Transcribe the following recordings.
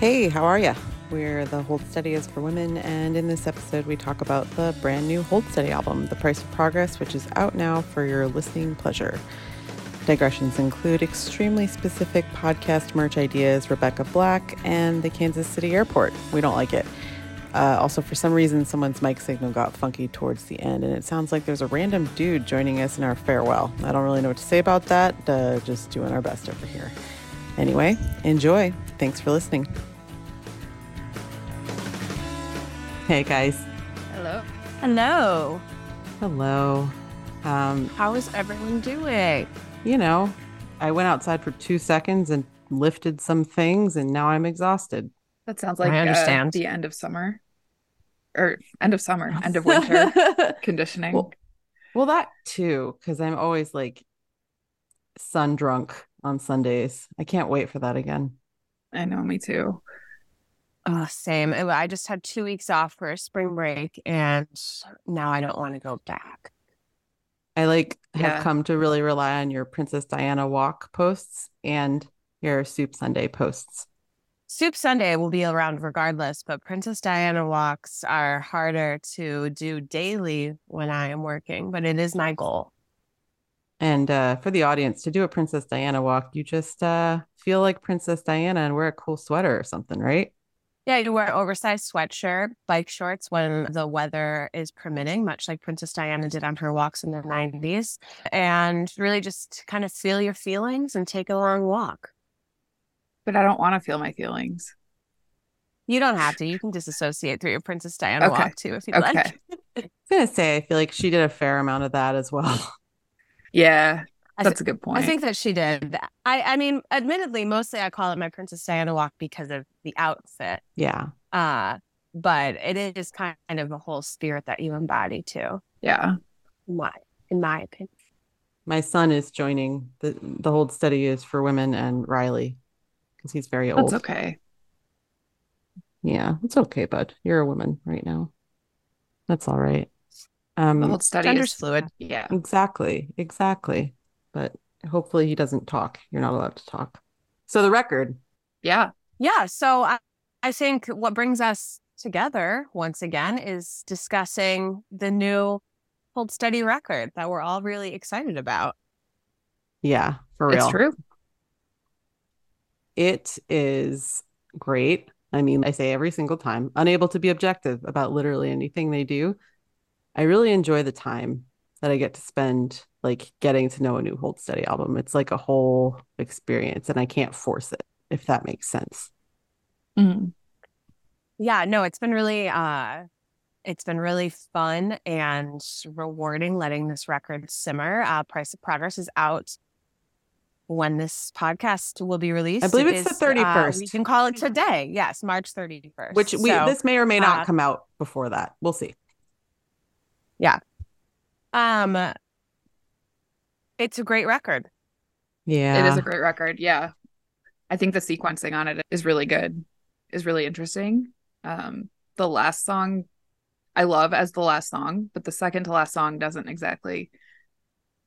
Hey, how are you? We're the Hold Steady is for Women, and in this episode, we talk about the brand new Hold Steady album, The Price of Progress, which is out now for your listening pleasure. Digressions include extremely specific podcast merch ideas, Rebecca Black, and the Kansas City Airport. We don't like it. Uh, also, for some reason, someone's mic signal got funky towards the end, and it sounds like there's a random dude joining us in our farewell. I don't really know what to say about that. Uh, just doing our best over here. Anyway, enjoy. Thanks for listening. Hey, guys. Hello. Hello. Hello. Um, How is everyone doing? you know, I went outside for two seconds and lifted some things, and now I'm exhausted. That sounds like I uh, the end of summer or end of summer, end of winter conditioning. Well, well, that too, because I'm always like sun drunk on Sundays. I can't wait for that again. I know, me too. Oh, same. I just had two weeks off for a spring break, and now I don't want to go back. I like have come to really rely on your Princess Diana walk posts and your Soup Sunday posts. Soup Sunday will be around regardless, but Princess Diana walks are harder to do daily when I am working, but it is my goal. And uh, for the audience, to do a Princess Diana walk, you just uh, feel like Princess Diana and wear a cool sweater or something, right? Yeah, you wear oversized sweatshirt, bike shorts when the weather is permitting, much like Princess Diana did on her walks in the 90s, and really just kind of feel your feelings and take a long walk. But I don't want to feel my feelings. You don't have to. You can disassociate through your Princess Diana Okay. walk too if you'd Okay. like. I was gonna say, I feel like she did a fair amount of that as well. Yeah, I, that's a good point. I think that she did. I, I mean, admittedly, mostly I call it my Princess Diana walk because of the outfit. yeah. Uh, but it is kind of a whole spirit that you embody too, yeah. in my, in my opinion. My son is joining the the hold steady is for women and Riley because he's very old. That's okay. Yeah, it's okay, bud. You're a woman right now. That's all right. The Um, Hold Steady Gender's is fluid. Yeah. exactly, exactly. But hopefully he doesn't talk. You're not allowed to talk. So the record. Yeah. Yeah. So I, I think what brings us together once again is discussing the new Hold Steady record that we're all really excited about. Yeah, for real. It's true. It is great. I mean, I say every single time, unable to be objective about literally anything they do. I really enjoy the time that I get to spend like getting to know a new Hold Steady album. It's like a whole experience and I can't force it, if that makes sense. Mhm. Yeah, no, it's been really uh it's been really fun and rewarding letting this record simmer. Uh Price of Progress is out when this podcast will be released. I believe It it's the is, uh, 31st. we can call it today. Yes, March 31st. Which we So, this may or may not uh, come out before that. We'll see. Um it's a great record. Yeah. It is a great record. Yeah. I think the sequencing on it is really good, is really interesting. Um, the last song I love as the last song, but the second to last song doesn't exactly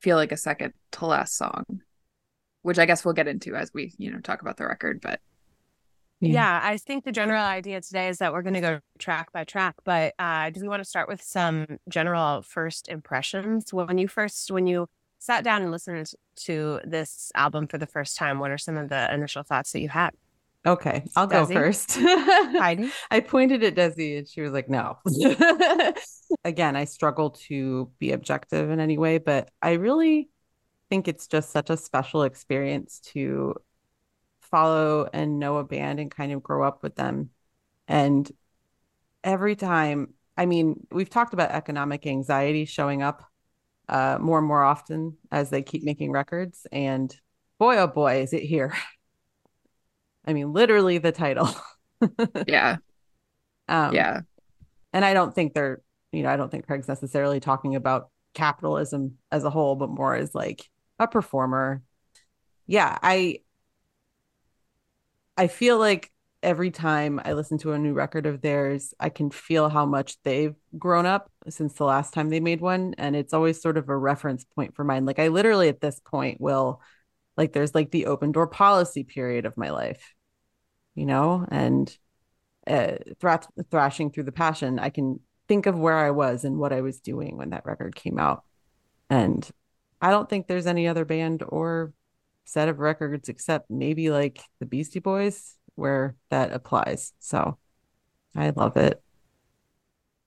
feel like a second to last song, which I guess we'll get into as we, you know, talk about the record. But Yeah. Yeah. I think the general idea today is that we're going to go track by track. But uh, do we want to start with some general first impressions? When you first, when you sat down and listened to this album for the first time, what are some of the initial thoughts that you had? Okay, I'll go first. Heidi? I pointed at Desi and she was like, no. Again, I struggle to be objective in any way, but I really think it's just such a special experience to follow and know a band and kind of grow up with them. And every time, I mean, we've talked about economic anxiety showing up uh, more and more often as they keep making records. And boy, oh boy, is it here. I mean, literally the title. yeah, Um, yeah, and I don't think they're, you know, I don't think Craig's necessarily talking about capitalism as a whole, but more as like a performer. Yeah, I I feel like every time I listen to a new record of theirs, I can feel how much they've grown up since the last time they made one. And it's always sort of a reference point for mine. Like I literally at this point will like there's like the open door policy period of my life. you know, and uh, thrash, thrashing through the passion. I can think of where I was and what I was doing when that record came out. And I don't think there's any other band or set of records except maybe like the Beastie Boys where that applies. So I love it.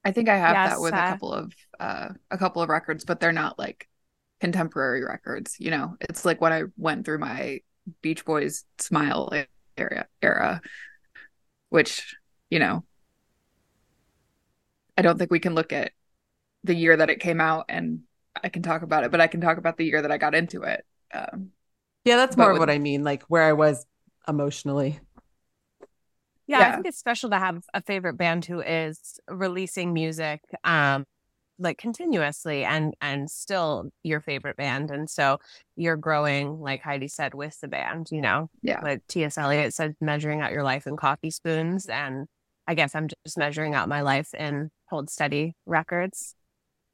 I think I have yes, that with uh, a couple of uh, a couple of records, but they're not like contemporary records. You know, it's like when I went through my Beach Boys Smile era era, which you know, I don't think we can look at the year that it came out and I can talk about it, but I can talk about the year that I got into it. Um, yeah, that's more of what I mean, like where I was emotionally. Yeah, yeah, I think it's special to have a favorite band who is releasing music um like continuously and and still your favorite band and so you're growing like Heidi said with the band, you know. Yeah. Like T.S. Eliot said measuring out your life in coffee spoons and I guess I'm just measuring out my life in Hold Steady records.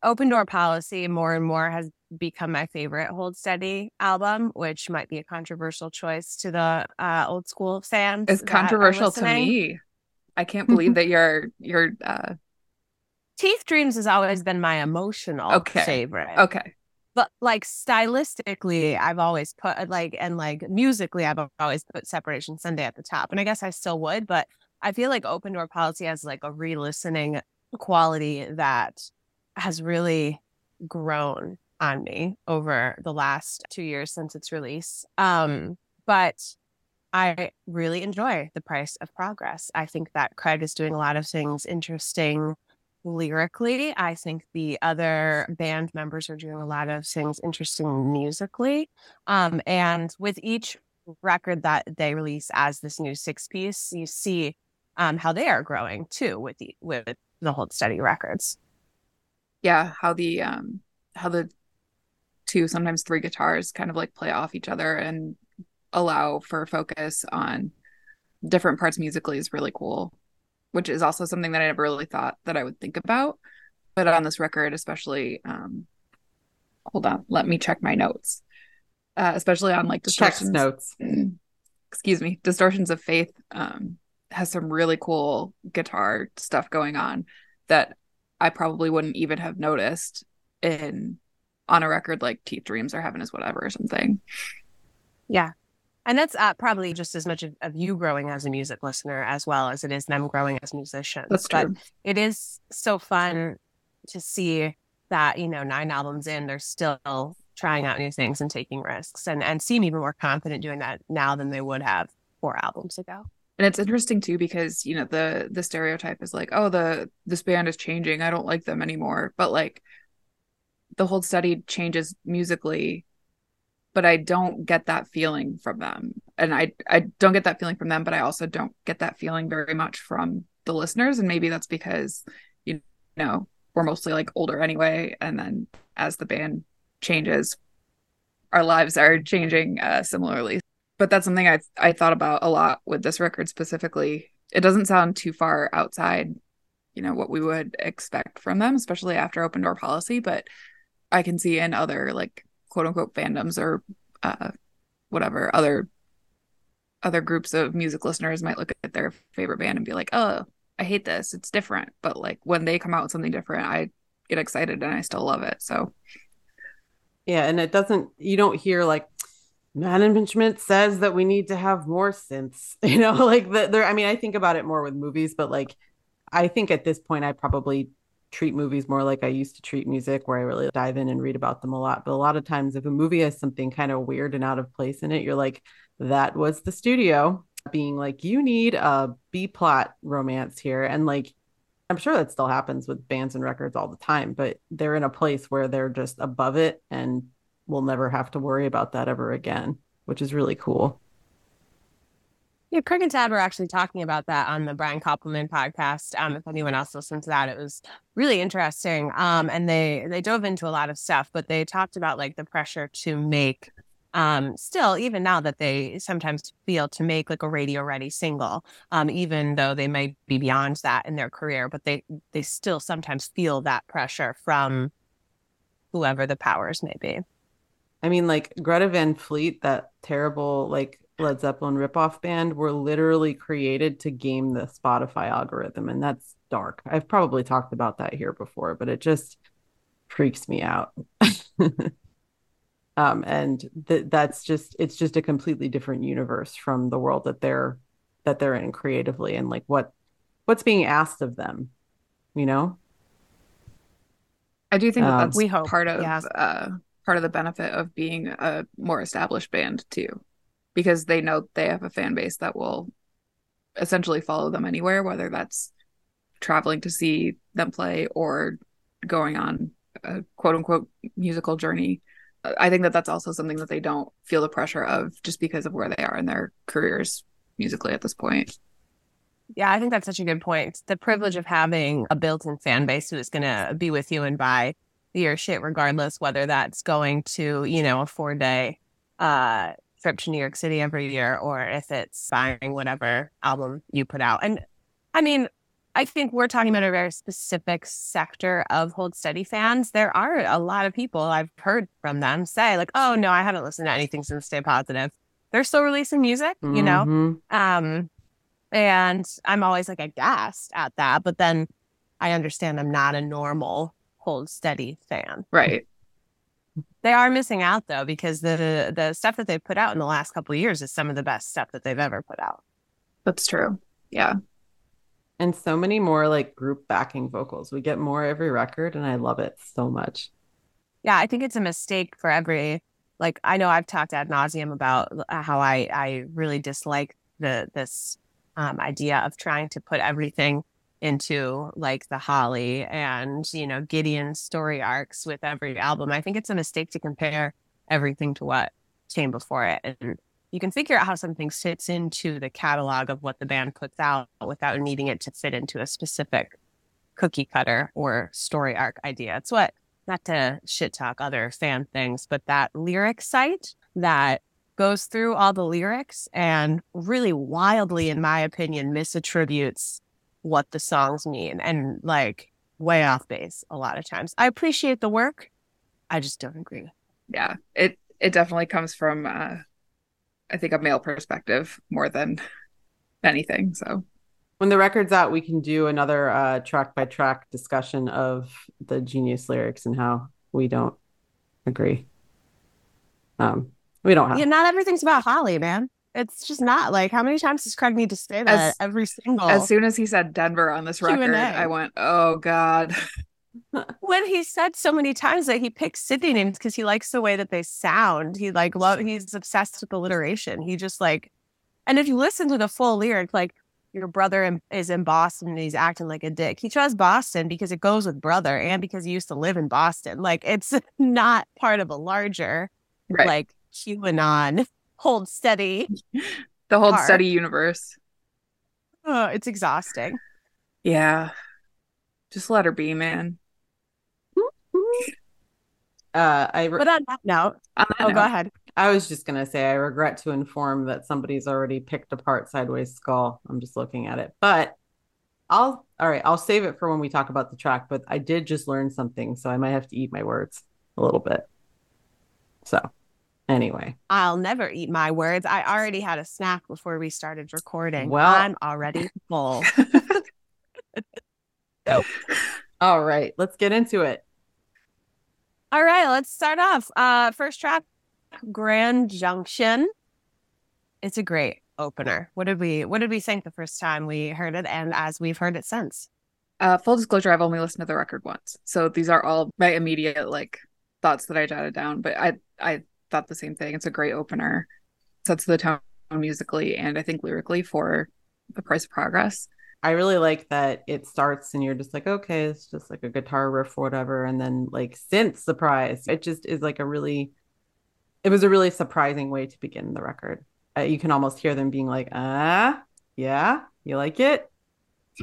Open Door Policy more and more has become my favorite Hold Steady album, which might be a controversial choice to the uh, old school fans. It's controversial to me. I can't believe that you're you're uh... Teeth Dreams has always been my emotional okay. favorite. Okay. But like stylistically, I've always put like and like musically, I've always put Separation Sunday at the top. And I guess I still would, but I feel like Open Door Policy has like a re-listening quality that has really grown on me over the last two years since its release. Um, but I really enjoy the price of progress. I think that Craig is doing a lot of things interesting lyrically. I think the other band members are doing a lot of things interesting musically. Um, and with each record that they release as this new six piece, you see um, how they are growing too with the with the Hold Steady records yeah how the um how the two sometimes three guitars kind of like play off each other and allow for focus on different parts musically is really cool which is also something that i never really thought that i would think about. But on this record especially um hold on let me check my notes. Uh, especially on like distortions. notes. Excuse me. Distortions of faith um has some really cool guitar stuff going on that I probably wouldn't even have noticed in on a record like Teeth Dreams or Heaven is Whatever or something. Yeah. And that's uh, probably just as much of, of, you growing as a music listener as well as it is them growing as musicians. That's true. But it is so fun to see that, you know, nine albums in, they're still trying out new things and taking risks and, and seem even more confident doing that now than they would have four albums ago and it's interesting too because you know the the stereotype is like oh the this band is changing. I don't like them anymore. But like the Hold Steady changes musically but i don't get that feeling from them. And i i don't get that feeling from them but i also don't get that feeling very much from the listeners. And maybe that's because you know we're mostly like older anyway. And then as the band changes our lives are changing uh, similarly but that's something I I thought about a lot with this record specifically. It doesn't sound too far outside, you know, what we would expect from them, especially after open door policy. But I can see in other like quote unquote fandoms or uh, whatever other other groups of music listeners might look at their favorite band and be like, "Oh, I hate this. It's different." But like when they come out with something different, I get excited and I still love it. So yeah, and it doesn't you don't hear like management says that we need to have more synths you know like the, there i mean i think about it more with movies but like i think at this point i probably treat movies more like i used to treat music where i really dive in and read about them a lot. But a lot of times if a movie has something kind of weird and out of place in it you're like that was the studio being like you need a b plot romance here and like i'm sure that still happens with bands and records all the time but they're in a place where they're just above it and we'll never have to worry about that ever again, which is really cool. Yeah, Craig and Tad were actually talking about that on the Brian Koppelman podcast. Um, if anyone else listened to that, it was really interesting. Um, and they they dove into a lot of stuff, but they talked about like the pressure to make um still even now that they sometimes feel to make like a radio ready single um even though they might be beyond that in their career but they they still sometimes feel that pressure from whoever the powers may be I mean, like Greta Van Fleet, that terrible like Led Zeppelin ripoff band were literally created to game the Spotify algorithm, and that's dark. I've probably talked about that here before, but it just freaks me out. um, and th- that's just it's just a completely different universe from the world that they're that they're in creatively, and like what what's being asked of them, you know. I do think that Um, that's We hope, part of yeah. uh, part of the benefit of being a more established band too, because they know they have a fan base that will essentially follow them anywhere, whether that's traveling to see them play or going on a quote unquote musical journey. I think that that's also something that they don't feel the pressure of just because of where they are in their careers musically at this point. Yeah, I think that's such a good point. The privilege of having a built-in fan base who is going to be with you and buy your shit regardless whether that's going to, you know, a 4-day uh trip to New York City every year or if it's buying whatever album you put out. And I mean, I think we're talking about a very specific sector of Hold Steady fans. There are a lot of people I've heard from them say like, "Oh no, I haven't listened to anything since Stay Positive." They're still releasing music, you know. Mhm. Um, and I'm always like aghast at that, but then I understand I'm not a normal hold steady fan. Right. They are missing out though because the the stuff that they've put out in the last couple of years is some of the best stuff that they've ever put out. That's true. Yeah. And so many more like group backing vocals. We get more every record, and I love it so much. Yeah, I think it's a mistake for every like I know I've talked ad nauseum about how I I really dislike the this um, idea of trying to put everything into like the Holly and you know Gideon story arcs with every album. I think it's a mistake to compare everything to what came before it, and you can figure out how something fits into the catalog of what the band puts out without needing it to fit into a specific cookie cutter or story arc idea. It's what not to shit talk other fan things, but that lyric site that goes through all the lyrics and really wildly, in my opinion, misattributes what the songs mean and like way off base a lot of times. I appreciate the work. I just don't agree. Yeah. It it definitely comes from uh I think a male perspective more than anything. So When the record's out, we can do another uh, track by track discussion of the genius lyrics and how we don't agree. Um, we don't have. Yeah, not everything's about Holly, man. It's just not like how many times does Craig need to say that As- every single as soon as he said Denver on this Q&A. record, I went, "Oh God." when he said so many times that he picks city names because he likes the way that they sound. He like love he's obsessed with alliteration. He just like and if you listen to the full lyric, like your brother in, is in Boston and he's acting like a dick. He chose Boston because it goes with brother and because he used to live in Boston. Like it's not part of a larger Right. like QAnon hold steady. the hold arc. study universe. Oh, it's exhausting. Yeah. Just let her be, man. Uh, I re- But on that note, On that oh, go ahead. I was just gonna say I regret to inform that somebody's already picked apart Sideways Skull. I'm just looking at it, but I'll all right. I'll save it for when we talk about the track. But I did just learn something, so I might have to eat my words a little bit. So, anyway, I'll never eat my words. I already had a snack before we started recording. Well- I'm already full. all right, let's get into it. All right, let's start off. Uh first track, Grand Junction. It's a great opener. What did we what did we think the first time we heard it and as we've heard it since? uh, full disclosure, I've only listened to the record once, so these are all my immediate like thoughts that I jotted down. But I I thought the same thing. It's a great opener, sets the tone musically and I think lyrically for the Price of Progress. I really like that it starts and you're just like, okay, it's just like a guitar riff or whatever, and then like synth surprise. It just is like a really, it was a really surprising way to begin the record. Uh, you can almost hear them being like, ah, yeah, you like it?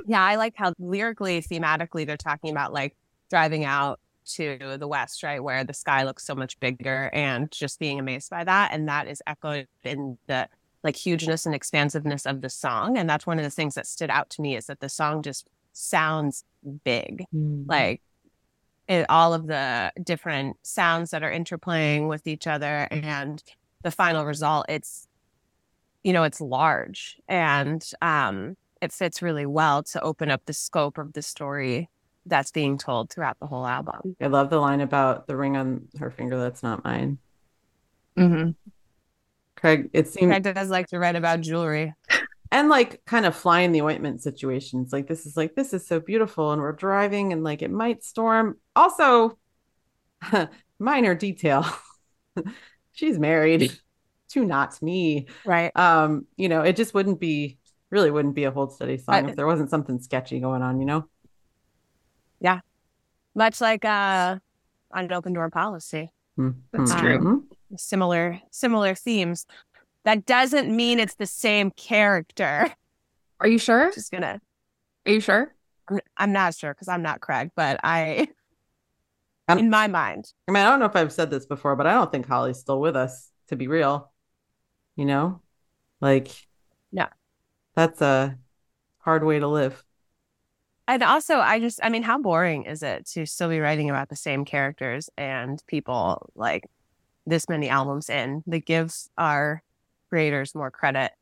Yeah, I like how lyrically, thematically, they're talking about like driving out to the west, right, where the sky looks so much bigger, and just being amazed by that, and that is echoed in the like hugeness and expansiveness of the song, and that's one of the things that stood out to me is that the song just sounds big, like it, all of the different sounds that are interplaying with each other, and the final result, it's you know, it's large and um, it fits really well to open up the scope of the story that's being told throughout the whole album. I love the line about the ring on her finger that's not mine. Mm-hmm. Craig, it seems Craig does like to write about jewelry. and like kind of fly in the ointment situations. Like this is like this is so beautiful, and we're driving, and like it might storm. Also, minor detail. She's married to not me. Right. Um, you know, it just wouldn't be really wouldn't be a hold steady song I- if there wasn't something sketchy going on, you know? Much like uh on an open door policy. That's Mhm. true. Similar similar themes. That doesn't mean it's the same character. Are you sure? Just gonna Are you sure? I'm, I'm not sure because I'm not Craig, but I I'm- in my mind. I mean, I don't know if I've said this before, but I don't think Holly's still with us, to be real. You know? Like yeah, That's a hard way to live. And also, I just, I mean, how boring is it to still be writing about the same characters and people like this many albums in that gives our creators more credit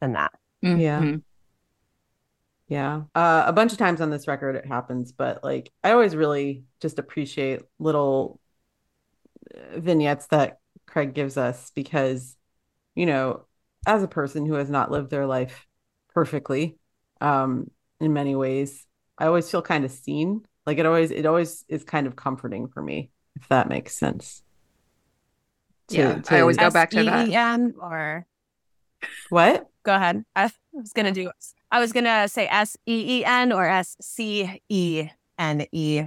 than that? Yeah. Mhm. Yeah. Uh, a bunch of times on this record it happens, but like I always really just appreciate little uh, vignettes that Craig gives us because, you know, as a person who has not lived their life perfectly, um, in many ways, I always feel kind of seen. Like it always, it always is kind of comforting for me, if that makes sense. To- Yeah, I always go back to that. S-E-E-N or What? go ahead. I was going to do, I was going to say S E E N or S C E N E.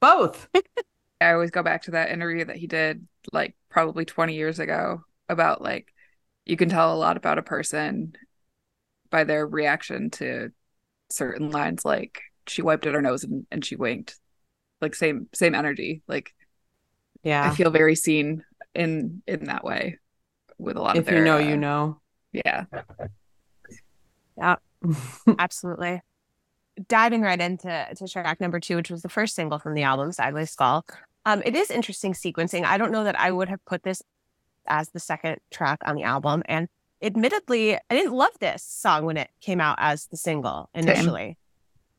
Both. I always go back to that interview that he did like probably 20 years ago about like you can tell a lot about a person by their reaction to certain lines like she wiped at her nose and, and she winked like same same energy like Yeah. i feel very seen in in that way with a lot of if you know, uh, you know. yeah Yeah. Absolutely. Diving right into to track number two, which was the first single from the album, Sideways Skull. Um, it is interesting sequencing. I don't know that I would have put this as the second track on the album. And admittedly, I didn't love this song when it came out as the single initially.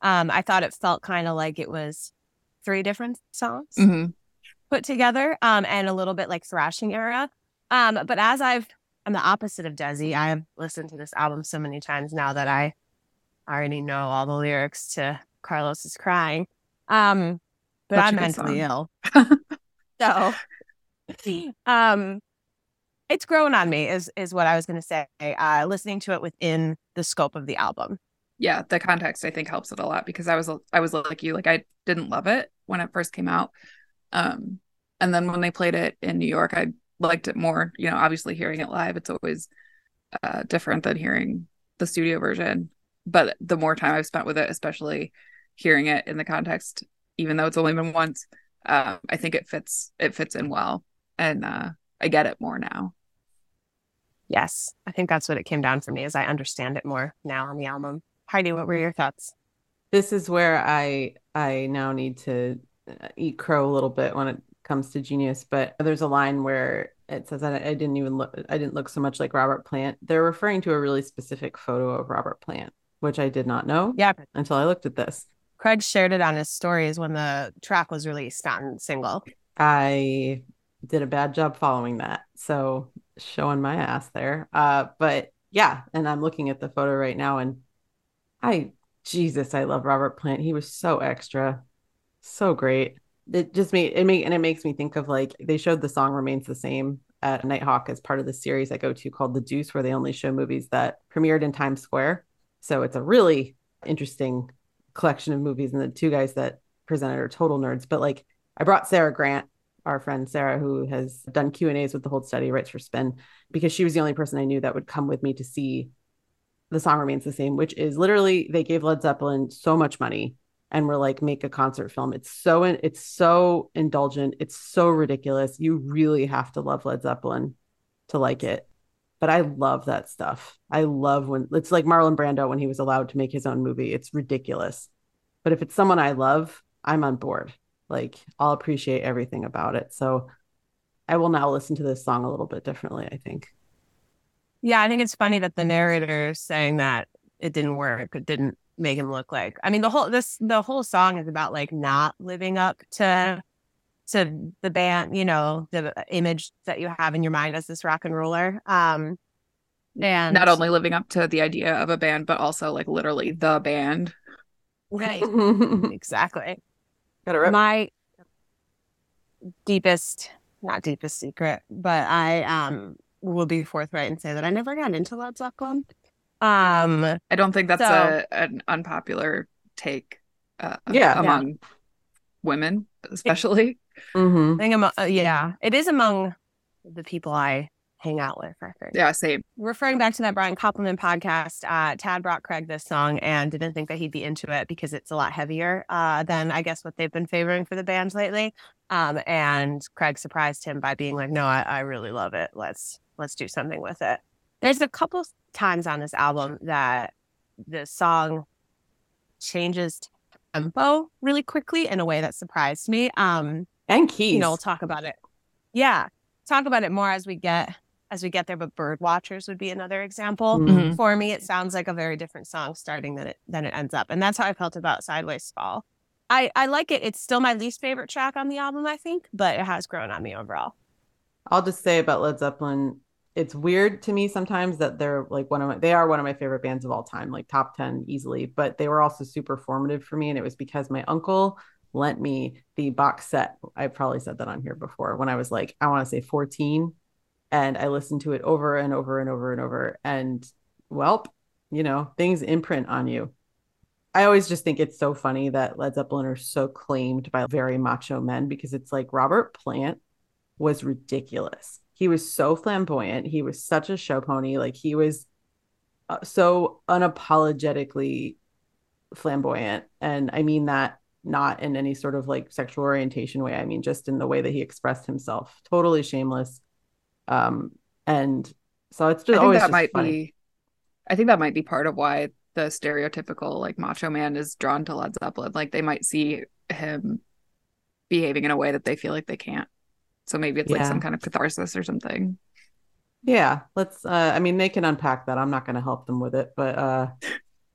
Um, I thought it felt kind of like it was three different songs Mhm. put together um, and a little bit like thrashing era. Um, but as I've, I'm the opposite of Desi. I have listened to this album so many times now that I already know all the lyrics to Carlos is crying. Um, but I'm mentally song. ill. so, um, it's grown on me is, is what I was going to say. Uh, listening to it within the scope of the album. yeah the context i think helps it a lot because i was i was like you like i didn't love it when it first came out um and then when they played it in new york i liked it more you know obviously hearing it live it's always uh different than hearing the studio version but the more time i've spent with it especially hearing it in the context even though it's only been once um i think it fits it fits in well and uh i get it more now Yes, I think that's what it came down for me as I understand it more now on the album. Heidi, what were your thoughts? this is where I I now need to uh, eat crow a little bit when it comes to genius. But there's a line where it says that I didn't even look I didn't look so much like Robert Plant. They're referring to a really specific photo of Robert Plant, which I did not know Yeah, until I looked at this. Craig shared it on his stories when the track was released on single. I did a bad job following that. So showing my ass there. Uh but yeah, and I'm looking at the photo right now and I Jesus, I love Robert Plant. He was so extra. So great. It just made it make and it makes me think of like they showed the song remains the same at Nitehawk as part of the series I go to called The Deuce, where they only show movies that premiered in Times Square. So it's a really interesting collection of movies, and the two guys that presented are total nerds. But like I brought Sarah Grant, our friend Sarah, who has done Q and A's with the Hold Steady, writes for Spin, because she was the only person I knew that would come with me to see the song remains the same, which is literally they gave Led Zeppelin so much money and were like, make a concert film. It's so it's so indulgent, it's so ridiculous. You really have to love Led Zeppelin to like it. But I love that stuff. I love when it's like Marlon Brando when he was allowed to make his own movie. It's ridiculous. But if it's someone I love, I'm on board. Like I'll appreciate everything about it. So I will now listen to this song a little bit differently, I think. Yeah, I think it's funny that the narrator is saying that it didn't work. It didn't make him look like. I mean, the whole this the whole song is about like not living up to to the band, you know, the image that you have in your mind as this rock and roller. Um and Not only living up to the idea of a band, but also like literally the band. right, exactly. Got it right. My deepest, not deepest secret, but I um will be forthright and say that I never got into Led Zeppelin. Um, I don't think that's So- a an unpopular take uh, Yeah. among women, especially. hmm I think I'm, uh, yeah, it is among the people I hang out with. I think. Yeah, same. Referring back to that Brian Koppelman podcast, uh, Tad brought Craig this song and didn't think that he'd be into it because it's a lot heavier uh, than I guess what they've been favoring for the band lately. Um, and Craig surprised him by being like, "No, I, I really love it. Let's let's do something with it." There's a couple times on this album that the song changes tempo really quickly in a way that surprised me. Um, And keys. you know, we'll talk about it. Yeah, talk about it more as we get as we get there. But Bird Watchers would be another example. Mhm. For me, it sounds like a very different song starting than it than it ends up, and that's how I felt about Sideways Skull. I I like it. It's still my least favorite track on the album, I think, but it has grown on me overall. I'll just say about Led Zeppelin, it's weird to me sometimes that they're like one of my they are one of my favorite bands of all time, like top 10 easily, but they were also super formative for me. And it was because my uncle lent me the box set. I probably said that on here before when I was like, I want to say 14. And I listened to it over and over and over and over. And well, you know, things imprint on you. I always just think it's so funny that Led Zeppelin are so claimed by very macho men because it's like Robert Plant was ridiculous. He was so flamboyant. He was such a show pony. Like he was uh, so unapologetically flamboyant. And I mean that not in any sort of like sexual orientation way. I mean just in the way that he expressed himself. Totally shameless. Um and so it's I just think always that just might funny. be I think that might be part of why the stereotypical like macho man is drawn to Led Zeppelin. Like they might see him behaving in a way that they feel like they can't. So maybe it's like some kind of catharsis or something. Yeah, let's uh I mean they can unpack that. I'm not going to help them with it, but uh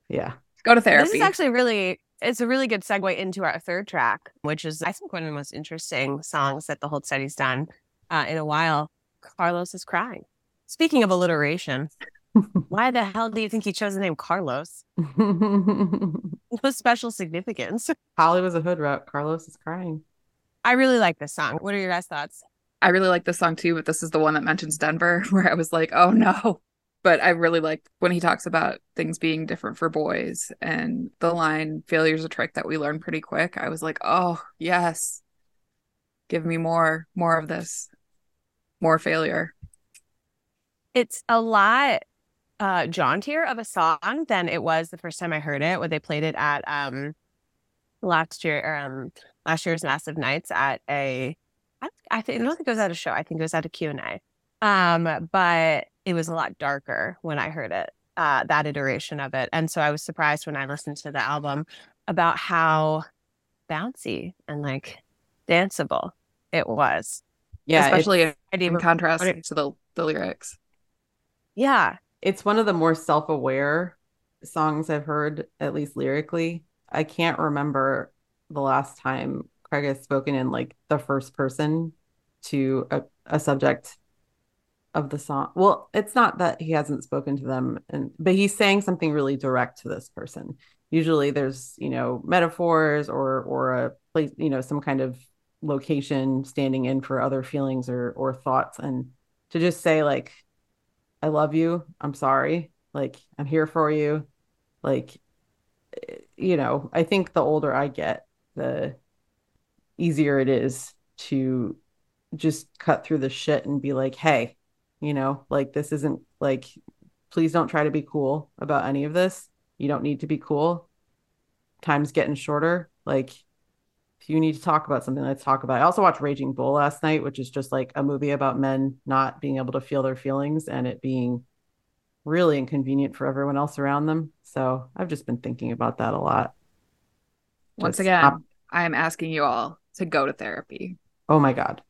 yeah. Go to therapy. This is actually really it's a really good segue into our third track, which is I think one of the most interesting songs that the Hold Steady's done uh, in a while. Carlos is crying. Speaking of alliteration, why the hell do you think he chose the name Carlos? No special significance. Holly was a hood rat. Carlos is crying. I really like this song. What are your guys' thoughts? I really like this song too, but this is the one that mentions Denver, where I was like, oh no. But I really like when he talks about things being different for boys and the line, failure's a trick that we learn pretty quick. I was like, oh, yes. Give me more, more of this, more failure. It's a lot uh jauntier of a song than it was the first time I heard it when they played it at um last year um last year's massive nights at a I, think I don't think it was at a show. I think it was at a Q&A um but it was a lot darker when I heard it uh that iteration of it. And so I was surprised when I listened to the album about how bouncy and like danceable it was Yeah, Especially in, in contrast it- to the, the lyrics. yeah it's one of the more self-aware songs I've heard, at least lyrically. I can't remember the last time Craig has spoken in like the first person to a, a subject of the song. Well, it's not that he hasn't spoken to them, and but he's saying something really direct to this person. Usually, there's you know metaphors or or a place, you know, some kind of location standing in for other feelings or or thoughts, and to just say like I love you. I'm sorry. Like, I'm here for you. Like, eh, you know, I think the older I get, the easier it is to just cut through the shit and be like, hey, you know, like, this isn't like, please don't try to be cool about any of this. You don't need to be cool. Time's getting shorter. Like, if you need to talk about something, let's talk about it. I also watched Raging Bull last night, which is just like a movie about men not being able to feel their feelings and it being really inconvenient for everyone else around them. So I've just been thinking about that a lot. Once Just again, not- I am asking you all to go to therapy. oh my God.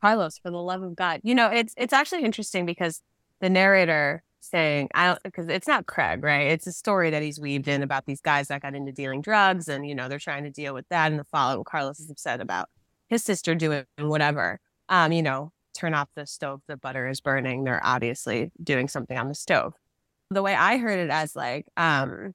Carlos, for the love of God. You know, it's it's actually interesting because the narrator saying, I don't, because it's not Craig, right? It's a story that he's weaved in about these guys that got into dealing drugs and, you know, they're trying to deal with that and the fallout. Carlos is upset about his sister doing whatever. Um, you know, turn off the stove, the butter is burning. They're obviously doing something on the stove. The way I heard it as like, um,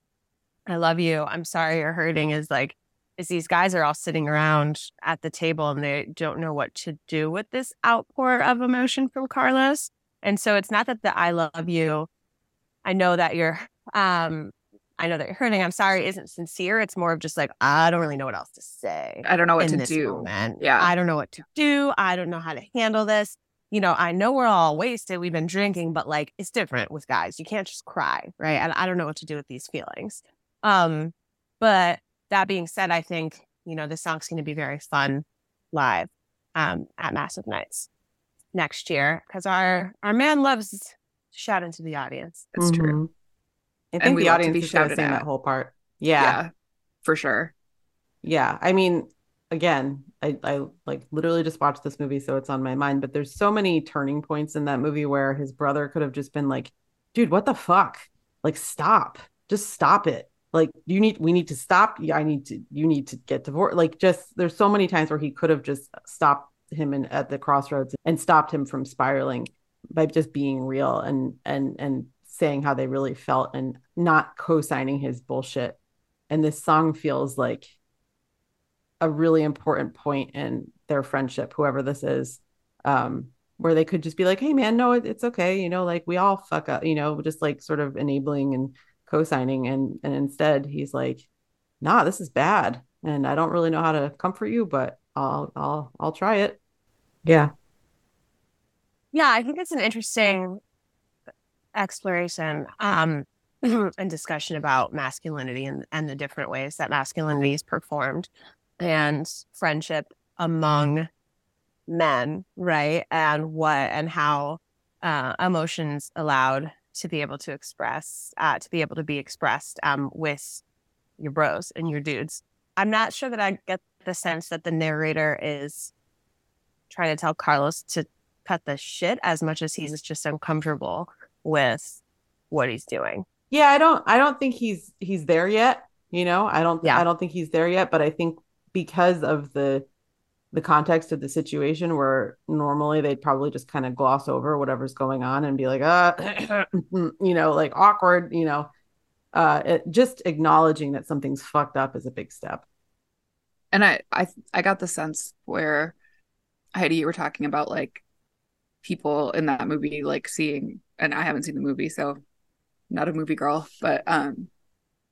I love you. I'm sorry you're hurting is like, is these guys are all sitting around at the table and they don't know what to do with this outpour of emotion from Carlos. And so it's not that the I love you, I know that you're um I know that you're hurting. I'm sorry isn't sincere. It's more of just like, I don't really know what else to say. I don't know what to do. Moment. Yeah. I don't know what to do. I don't know how to handle this. You know, I know we're all wasted. We've been drinking, but like it's different with guys. You can't just cry, right? And I don't know what to do with these feelings. Um, but that being said, I think, you know, the song's going to be very fun live um, at Massive Nights next year because our our man loves to shout into the audience. That's mm-hmm. true. I think the audience is going to sing that whole part. Yeah. yeah, for sure. Yeah, I mean, again, I, I like literally just watched this movie, so it's on my mind. But there's so many turning points in that movie where his brother could have just been like, "Dude, what the fuck? Like, stop! Just stop it! like you need we need to stop i need to you need to get divorced like just there's so many times where he could have just stopped him in, at the crossroads and stopped him from spiraling by just being real and and and saying how they really felt and not co-signing his bullshit. And this song feels like a really important point in their friendship whoever this is um where they could just be like hey man no it's okay. You know like we all fuck up you know just like sort of enabling and co-signing. And and instead he's like nah this is bad. And i don't really know how to comfort you but i'll i'll i'll try it. Yeah. Yeah i think it's an interesting exploration um and discussion about masculinity and, and the different ways that masculinity is performed and friendship among men right? And what and how uh, emotions allowed to be able to express, uh, to be able to be expressed um, with your bros and your dudes. I'm not sure that I get the sense that the narrator is trying to tell Carlos to cut the shit as much as he's just uncomfortable with what he's doing. Yeah, I don't I don't think he's he's there yet, you know. I don't yeah. I don't think he's there yet, but I think because of the the context of the situation where normally they'd probably just kind of gloss over whatever's going on and be like, uh, you know, like awkward, you know, uh, it, just acknowledging that something's fucked up is a big step. And I, I, I got the sense where Heidi, you were talking about like people in that movie, like seeing, and I haven't seen the movie, so not a movie girl, but um,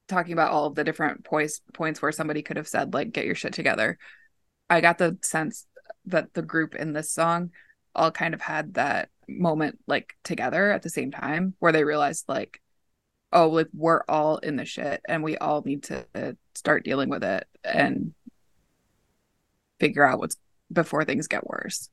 talking about all of the different points points where somebody could have said like, get your shit together. I got the sense that the group in this song all kind of had that moment like together at the same time where they realized like oh like we're all in the shit and we all need to start dealing with it. And figure out what's before things get worse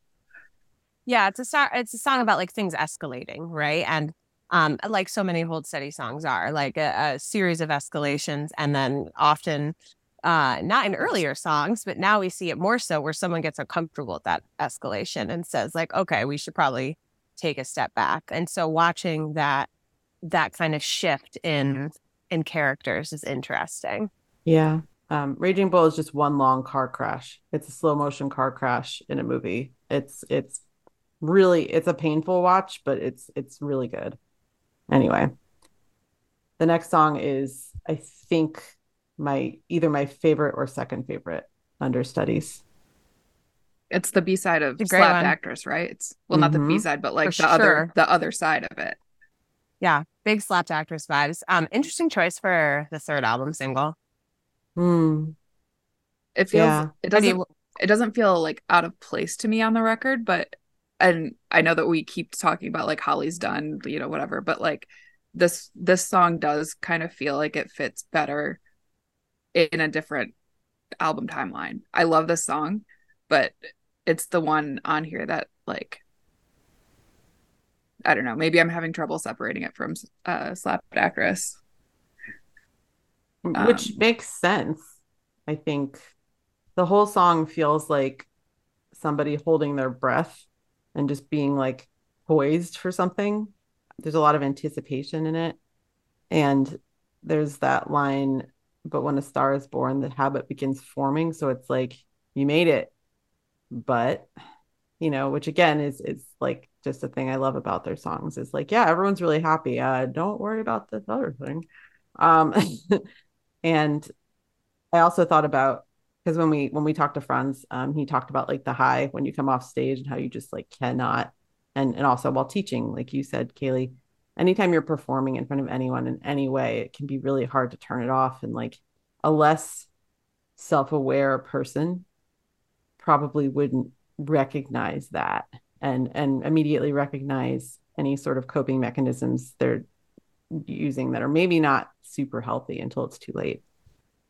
yeah it's a song it's a song about like things escalating right and um like so many hold steady songs are like a, a series of escalations and then often uh, not in earlier songs, but now we see it more so where someone gets uncomfortable with that escalation and says like, okay, we should probably take a step back. And so watching that that kind of shift in in characters is interesting. Yeah. Um, Raging Bull is just one long car crash. It's a slow motion car crash in a movie. It's it's really it's a painful watch, but it's it's really good. Anyway, the next song is I think my either my favorite or second favorite understudies. It's the B side of Slapped one. Actress, right? It's well, mm-hmm. not the B mm-hmm. side, but like For the sure. other the other side of it. Yeah, big Slapped Actress vibes. Um, interesting choice for the third album single. Hmm. It feels yeah. it doesn't it doesn't feel like out of place to me on the record, but and I know that we keep talking about like Holly's done, you know, whatever, but like this this song does kind of feel like it fits better in a different album timeline. I love this song, but it's the one on here that like I don't know, maybe I'm having trouble separating it from uh Slapped Actress. Which um, makes sense. I think the whole song feels like somebody holding their breath and just being like poised for something. there's a lot of anticipation in it. And there's that line, but when a star is born, the habit begins forming. So it's like, you made it, but you know, which again is is like just a thing I love about their songs is like, yeah, everyone's really happy. Uh, don't worry about this other thing. Um, and I also thought about because when we when we talked to friends, um, he talked about like the high when you come off stage and how you just like cannot, and and also while teaching, like you said, Kayleigh, anytime you're performing in front of anyone in any way, it can be really hard to turn it off. And like a less self-aware person probably wouldn't recognize that and and immediately recognize any sort of coping mechanisms they're using that are maybe not super healthy until it's too late.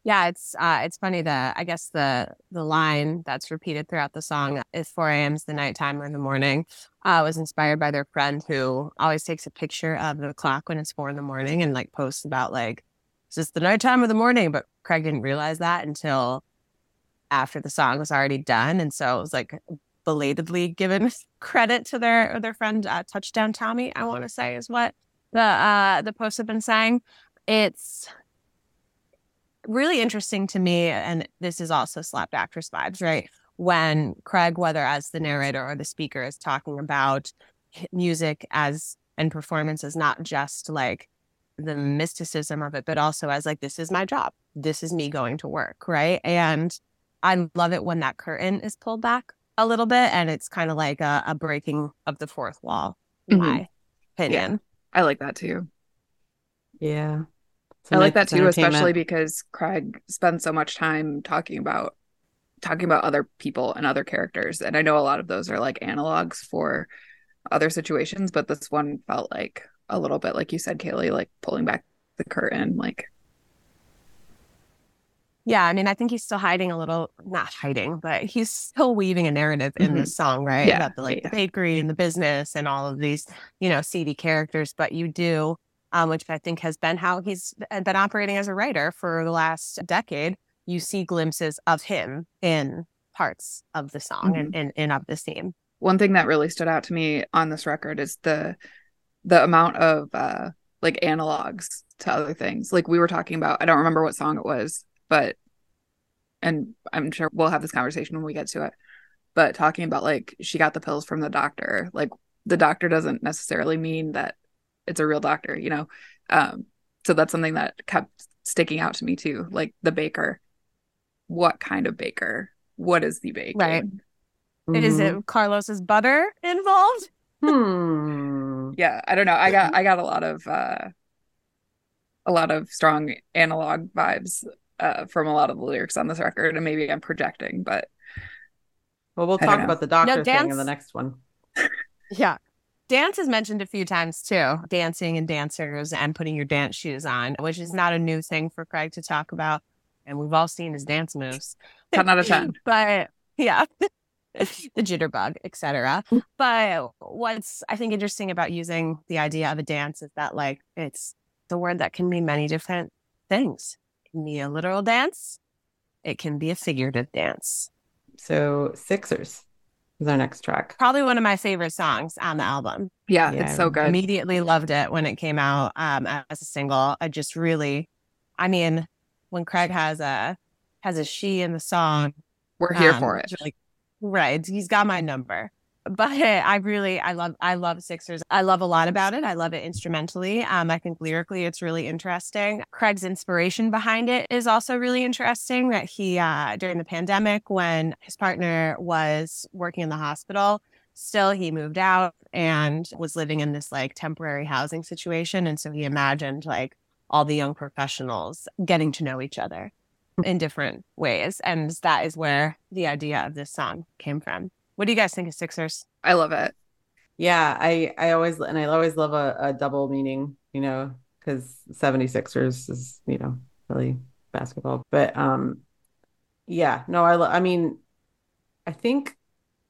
Yeah, it's uh, it's funny that I guess the the line that's repeated throughout the song is 4 a.m. is the nighttime or the morning uh, was inspired by their friend who always takes a picture of the clock when it's four in the morning and like posts about like is this the nighttime or the morning? But Craig didn't realize that until after the song was already done, and so it was like belatedly given credit to their their friend uh, Touchdown Tommy. I want to say is what the uh, the posts have been saying. It's really interesting to me, and this is also slapped actress vibes, right? When Craig, whether as the narrator or the speaker, is talking about music as and performance as not just like the mysticism of it, but also as like, this is my job. This is me going to work. Right. And I love it when that curtain is pulled back a little bit and it's kind of like a, a, breaking of the fourth wall, mm-hmm. my opinion. Yeah, I like that too. Yeah. I like that too, especially because Craig spends so much time talking about talking about other people and other characters. And I know a lot of those are like analogs for other situations, but this one felt like a little bit like you said, Kayleigh, like pulling back the curtain, like yeah, I mean, I think he's still hiding a little, not hiding, but he's still weaving a narrative in mm-hmm. the song, right? Yeah. About the like yeah. the bakery and the business and all of these, you know, seedy characters. But you do um, which I think has been how he's been operating as a writer for the last decade. You see glimpses of him in parts of the song mm-hmm. and, and, and of the theme. One thing that really stood out to me on this record is the the amount of uh like analogs to other things. Like we were talking about, I don't remember what song it was, but and I'm sure we'll have this conversation when we get to it. But talking about like she got the pills from the doctor, like the doctor doesn't necessarily mean that it's a real doctor, you know. Um, so that's something that kept sticking out to me too. Like the baker, what kind of baker? What is the baker? Right. Mm-hmm. Is it. Carlos's butter involved? Hmm. yeah, I don't know. I got I got a lot of uh a lot of strong analog vibes uh from a lot of the lyrics on this record, and maybe I'm projecting, but well, we'll talk about the doctor no, dance... thing in the next one. yeah, Dance is mentioned a few times too. Dancing and dancers and putting your dance shoes on, which is not a new thing for Craig to talk about. And we've all seen his dance moves. 10 out of 10. but yeah. the jitterbug, etc. But what's I think interesting about using the idea of a dance is that like it's the word that can mean many different things. It can be a literal dance. It can be a figurative dance. So Sixers is our next track. Probably one of my favorite songs on the album. Yeah, yeah it's so good. Immediately loved it when it came out um, as a single. I just really, I mean, when Craig has a has a she in the song, we're here um, for it. Like, right, he's got my number but I really I love I love Sixers. I love a lot about it. I love it instrumentally. Um, I think lyrically it's really interesting. Craig's inspiration behind it is also really interesting. That he uh, during the pandemic when his partner was working in the hospital, still he moved out and was living in this like temporary housing situation, and so he imagined like all the young professionals getting to know each other in different ways, and that is where the idea of this song came from. What do you guys think of Sixers? I love it. Yeah, I I always and I always love a, a double meaning, you know, because 76ers is, you know, really basketball. But um yeah, no, I I mean, I think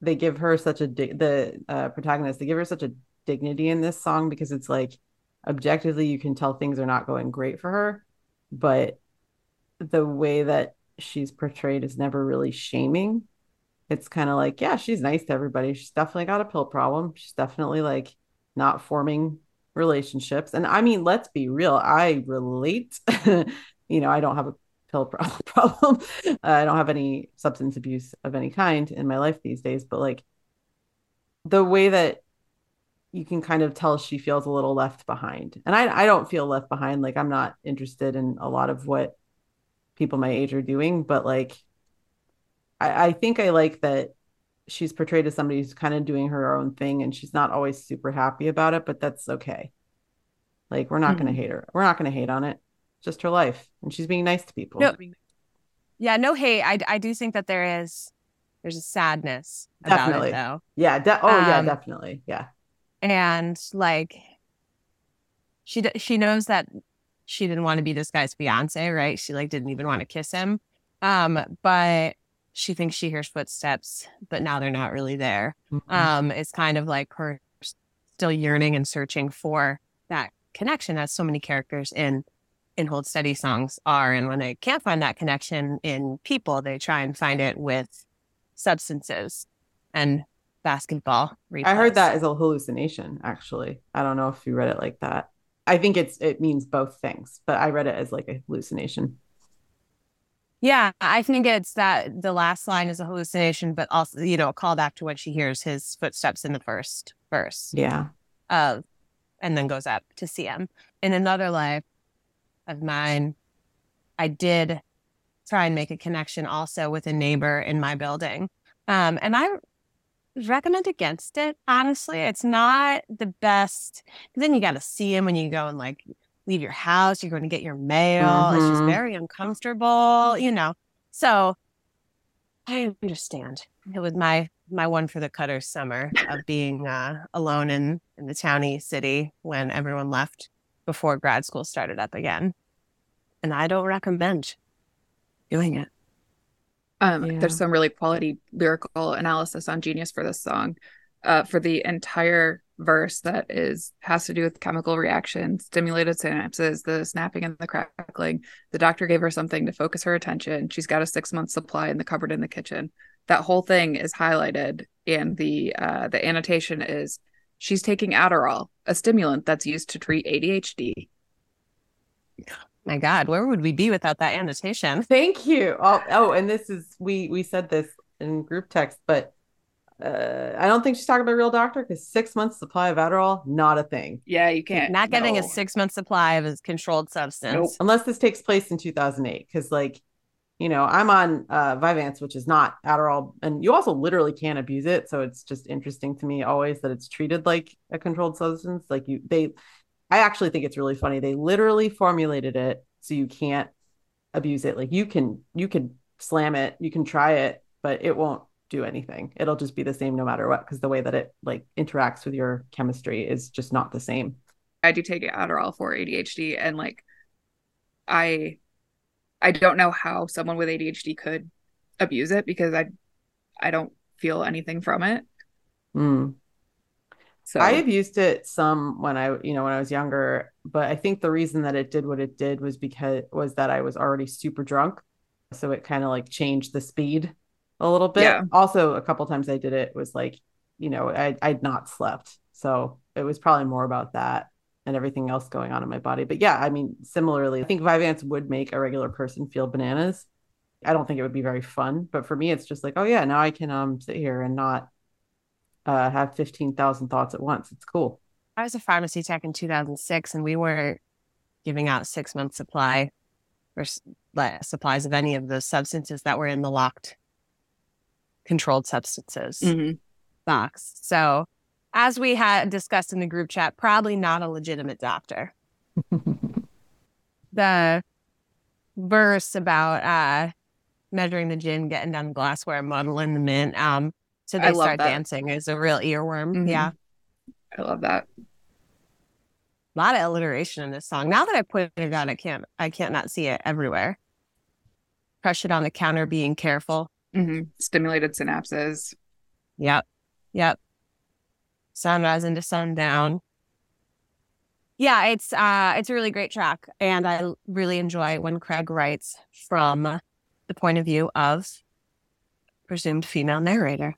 they give her such a di- the uh, protagonist they give her such a dignity in this song because it's like objectively you can tell things are not going great for her, but the way that she's portrayed is never really shaming it's kind of like, yeah, she's nice to everybody. She's definitely got a pill problem. She's definitely like not forming relationships. And I mean, let's be real, I relate. you know, I don't have a pill problem. I don't have any substance abuse of any kind in my life these days, but like the way that you can kind of tell she feels a little left behind. And I, I don't feel left behind. Like I'm not interested in a lot of what people my age are doing, but like I, I think I like that she's portrayed as somebody who's kind of doing her own thing and she's not always super happy about it, but that's okay. Like we're not mm-hmm. gonna hate her. We're not gonna hate on it. just her life. And she's being nice to people. No. Yeah, no hate. I I do think that there is there's a sadness definitely. It, though. Yeah. De- oh um, yeah, definitely. Yeah. And like, she she knows that she didn't want to be this guy's fiance, right? She like didn't even want to kiss him. Um, but she thinks she hears footsteps, but now they're not really there. Mm-hmm. Um, it's kind of like her still yearning and searching for that connection, as so many characters in in Hold Steady songs are. And when they can't find that connection in people, they try and find it with substances and basketball. Replays. I heard that as a hallucination. Actually, I don't know if you read it like that. I think it's it means both things, but I read it as like a hallucination. Yeah, I think it's that the last line is a hallucination, but also you know a callback to when she hears his footsteps in the first verse. Yeah. Uh, and then goes up to see him. In another life of mine, I did try and make a connection also with a neighbor in my building. Um, and I recommend against it, honestly. It's not the best. Then you got to see him when you go and like leave your house, you're going to get your mail. Mm-hmm. It's just very uncomfortable, you know. So I understand. It was my my one for the cutter summer of being uh, alone in in the towny city when everyone left before grad school started up again. And I don't recommend doing it. Um, yeah. There's some really quality lyrical analysis on Genius for this song. Uh, for the entire verse that is has to do with chemical reactions, stimulated synapses, the snapping and the crackling. The doctor gave her something to focus her attention. She's got a six month supply in the cupboard in the kitchen. That whole thing is highlighted, and the uh, the annotation is she's taking Adderall, a stimulant that's used to treat ADHD. My God, where would we be without that annotation? Thank you. Oh, oh, and this is we we said this in group text, but uh, I don't think she's talking about a real doctor because six months supply of Adderall, not a thing. Yeah, you can't. Not getting no. a six month supply of a controlled substance. Nope. Unless this takes place in 2008. Because, like, you know, I'm on uh, Vyvanse, which is not Adderall. And you also literally can't abuse it. So it's just interesting to me always that it's treated like a controlled substance. Like, you, they, I actually think it's really funny. They literally formulated it so you can't abuse it. Like you can you can slam it, you can try it, but it won't do anything. It'll just be the same no matter what because the way that it like interacts with your chemistry is just not the same. I do take Adderall for ADHD and like I I don't know how someone with ADHD could abuse it because I I don't feel anything from it. Mm. So I have used it some when I, you know, when I was younger, but I think the reason that it did what it did was because was that I was already super drunk. So it kind of like changed the speed a little bit. Yeah. Also, a couple times I did it was like, you know, I I'd not slept. So it was probably more about that and everything else going on in my body. But yeah, I mean, similarly, I think Vyvanse would make a regular person feel bananas. I don't think it would be very fun, but for me, it's just like, oh yeah, now I can um sit here and not uh, have 15,000 thoughts at once. It's cool. I was a pharmacy tech in 2006 and we were giving out six month supply or supplies of any of the substances that were in the locked controlled substances mm-hmm. box. So, as we had discussed in the group chat, probably not a legitimate doctor. the verse about uh, measuring the gin, getting down the glassware, muddling the mint. Um, so they start that. dancing is a real earworm. Mm-hmm. Yeah. I love that. A lot of alliteration in this song. Now that I put it on, I can't I can't not see it everywhere. Crush it on the counter, being careful. Mm-hmm. Stimulated synapses. Yep. Yep. Sunrise into sundown. Yeah, it's uh it's a really great track. And I really enjoy when Craig writes from the point of view of presumed female narrator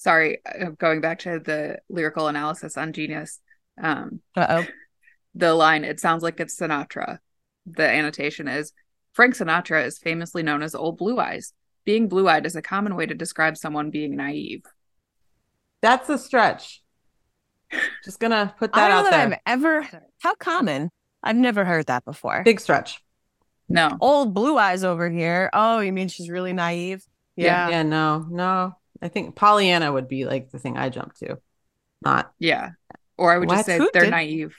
sorry, uh, going back to the lyrical analysis on Genius, Um, Uh oh. the line, it sounds like it's Sinatra. The annotation is Frank Sinatra is famously known as Old Blue Eyes. Being blue eyed is a common way to describe someone being naive. That's a stretch. Just gonna put I that don't know out that there. I've ever. How common? I've never heard that before. Big stretch. No. Old blue eyes over here. Oh, you mean she's really naive? Yeah. Yeah, no, no. I think Pollyanna would be like the thing I jump to. Not Yeah. Or I would What? just say Who they're did- naive.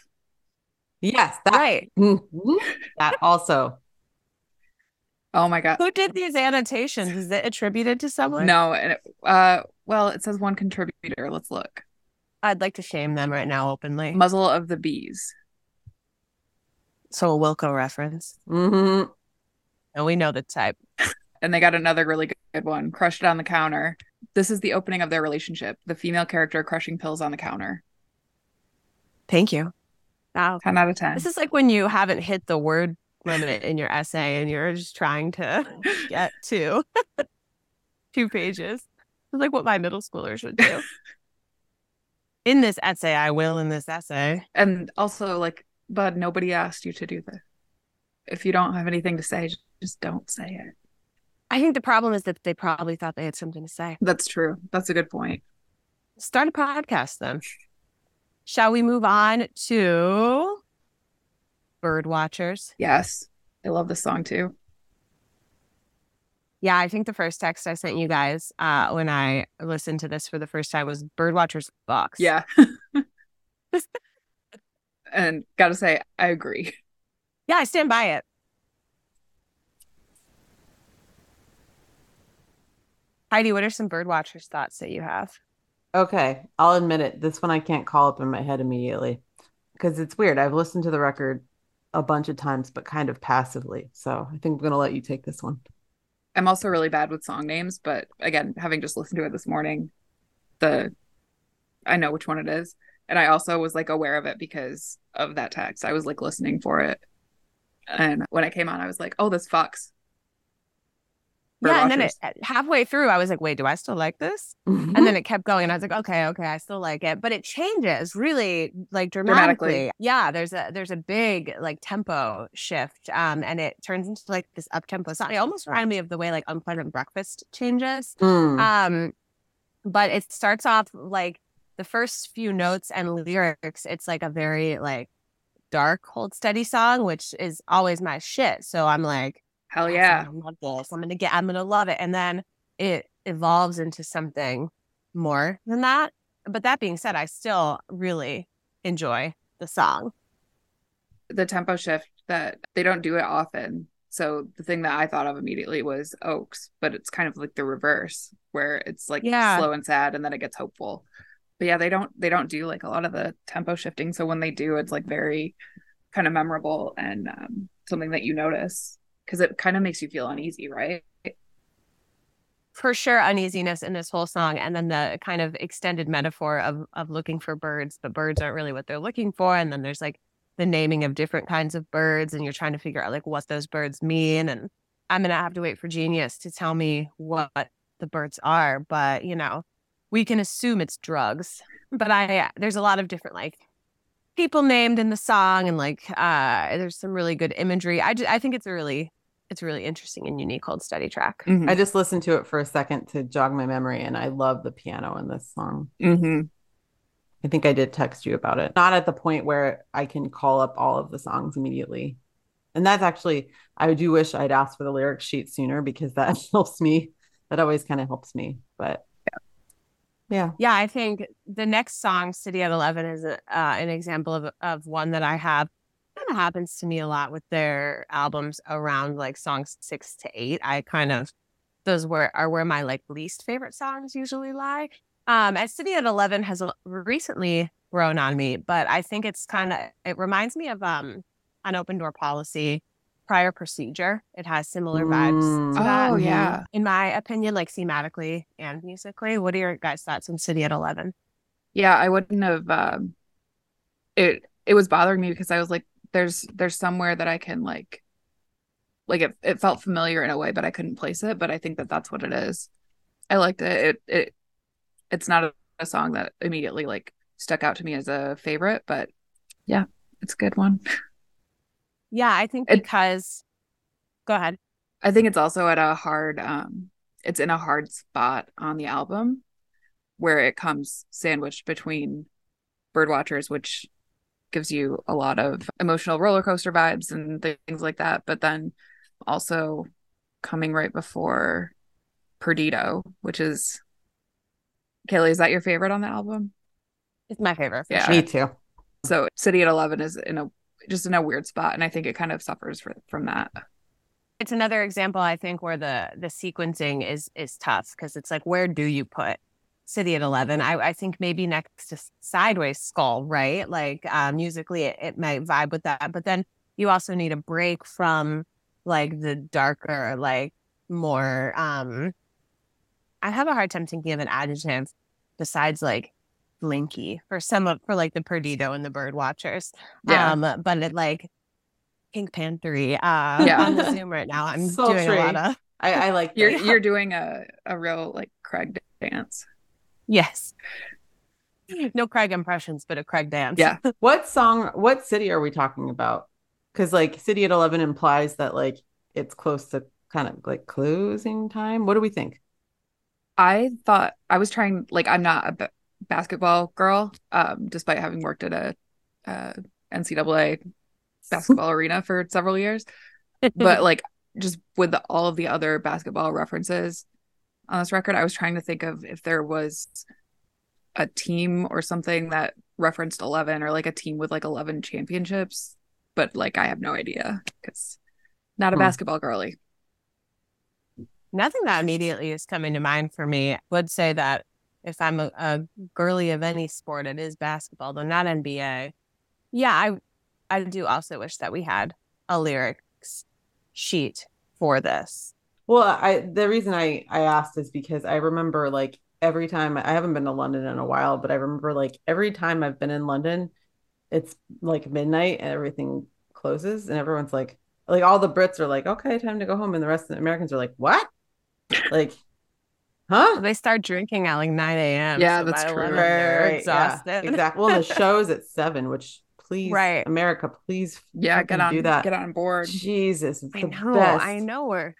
yes, that Right. That also. Oh my god. Who did these annotations? Is it attributed to someone? No, and it, uh well, it says one contributor. Let's look. I'd like to shame them right now openly. Muzzle of the bees. So a Wilco reference. hmm And we know the type. And they got another really good one. Crushed it on the counter. This is the opening of their relationship. The female character crushing pills on the counter. Thank you. Wow. 10 out of 10. This is like when you haven't hit the word limit in your essay and you're just trying to get to two pages. It's like what my middle schoolers would do. in this essay, I will in this essay. and also like, bud, nobody asked you to do this. If you don't have anything to say, just don't say it. I think the problem is that they probably thought they had something to say. That's true. That's a good point. Start a podcast then. Shall we move on to Bird Watchers? Yes. I love this song too. Yeah, I think the first text I sent you guys uh, when I listened to this for the first time was Bird Watchers Box. Yeah. and gotta say, I agree. Yeah, I stand by it. Heidi, what are some bird watchers thoughts that you have? Okay, I'll admit it. This one I can't call up in my head immediately because it's weird. I've listened to the record a bunch of times, but kind of passively. So I think I'm gonna let you take this one. I'm also really bad with song names, but again, having just listened to it this morning, the I know which one it is. And I also was like aware of it because of that text. I was like listening for it. And when I came on, I was like, oh, this fucks. Bird yeah, and then it, halfway through, I was like, wait, do I still like this? Mm-hmm. And then it kept going, and I was like, okay, okay, I still like it, but it changes really like Dramatically. dramatically. Yeah, there's a there's a big like tempo shift, um, and it turns into like this up tempo song. It almost reminded me of the way like Unpleasant Breakfast changes. Mm. Um, but it starts off like the first few notes and lyrics. It's like a very like dark, hold steady song, which is always my shit. So I'm like, Hell yeah. I'm gonna love this. I'm gonna get. I'm gonna love it. And then it evolves into something more than that. But that being said, I still really enjoy the song. The tempo shift that they don't do it often. So the thing that I thought of immediately was Oaks, but it's kind of like the reverse where it's like Yeah. slow and sad and then it gets hopeful. But yeah, they don't they don't do like a lot of the tempo shifting. So when they do, it's like very kind of memorable and um, something that you notice because it kind of makes you feel uneasy, right? for sure uneasiness in this whole song and then the kind of extended metaphor of of looking for birds but birds aren't really what they're looking for and then there's like the naming of different kinds of birds and you're trying to figure out like what those birds mean and i'm gonna have to wait for genius to tell me what the birds are but you know we can assume it's drugs but i there's a lot of different like people named in the song and like uh there's some really good imagery i, just, I think it's a really it's really interesting and unique Hold Steady track Mm-hmm. I just listened to it for a second to jog my memory, and I love the piano in this song. Mm-hmm. I think I did text you about it. Not at the point where I can call up all of the songs immediately. And that's actually, I do wish I'd asked for the lyric sheet sooner because that helps me. That always kind of helps me. But yeah. Yeah, I think the next song, "City at 11, is a, uh, an example of of one that I have. Kind of happens to me a lot with their albums around like songs six to eight. I kind of those were are where my like least favorite songs usually lie. Um, and "City at 11 has recently grown on me, but I think it's kind of it reminds me of um an open door policy prior procedure. It has similar vibes Mm. that Oh yeah. in my opinion, like thematically and musically. What are your guys' thoughts on City at Eleven? Yeah, I wouldn't have um it it was bothering me because I was like there's there's somewhere that I can like like it it felt familiar in a way but I couldn't place it, but I think that that's what it is. I liked it. It it it's not a, a song that immediately like stuck out to me as a favorite, but yeah, it's a good one. Yeah, I think It- because go ahead. I think it's also at a hard um it's in a hard spot on the album where it comes sandwiched between Birdwatchers, which gives you a lot of emotional roller coaster vibes and things like that, but then also coming right before Perdido, which is Kayleigh, is that your favorite on the album? It's my favorite. For Yeah. sure. Me too. So City at Eleven is in a just in a weird spot, and I think it kind of suffers for, from that. It's another example, I think, where the the sequencing is is tough because it's like, where do you put City at Eleven? I, I think maybe next to Sideways Skull, right? Like uh, musically, it, it might vibe with that, but then you also need a break from like the darker, like more. um I have a hard time thinking of an adjective besides like blinky for some of for like the Perdido and the Bird Watchers. Yeah. Um, but it like Pink Panthery uh Yeah. on the Zoom right now. I'm doing a lot of I, I like You're that. you're doing a a real like Craig dance. Yes. No Craig impressions, but a Craig dance. Yeah. What song, what city are we talking about? Because like City at 11 implies that like it's close to kind of like closing time. What do we think? I thought I was trying like I'm not a b- basketball girl, um, despite having worked at a uh, NCAA basketball arena for several years. But like just with the, all of the other basketball references on this record, I was trying to think of if there was a team or something that referenced 11 or like a team with like 11 championships. But like I have no idea because not a Hmm. basketball girly. Nothing that immediately is coming to mind for me. I would say that if I'm a, a girly of any sport, it is basketball, though not NBA. Yeah, I I do also wish that we had a lyrics sheet for this. Well, I the reason I I asked is because I remember like every time I haven't been to London in a while, but I remember like every time I've been in London, it's like midnight and everything closes and everyone's like like all the Brits are like, okay, time to go home, and the rest of the Americans are like, what? Like, huh? They start drinking at like 9 a.m. Yeah, so that's true. 11 Right, they're right, yeah, exhausted. exactly. Well, the show's at seven, which please, Right. America, please, Yeah, get on do that. get on board. Jesus, I know, best. I know we're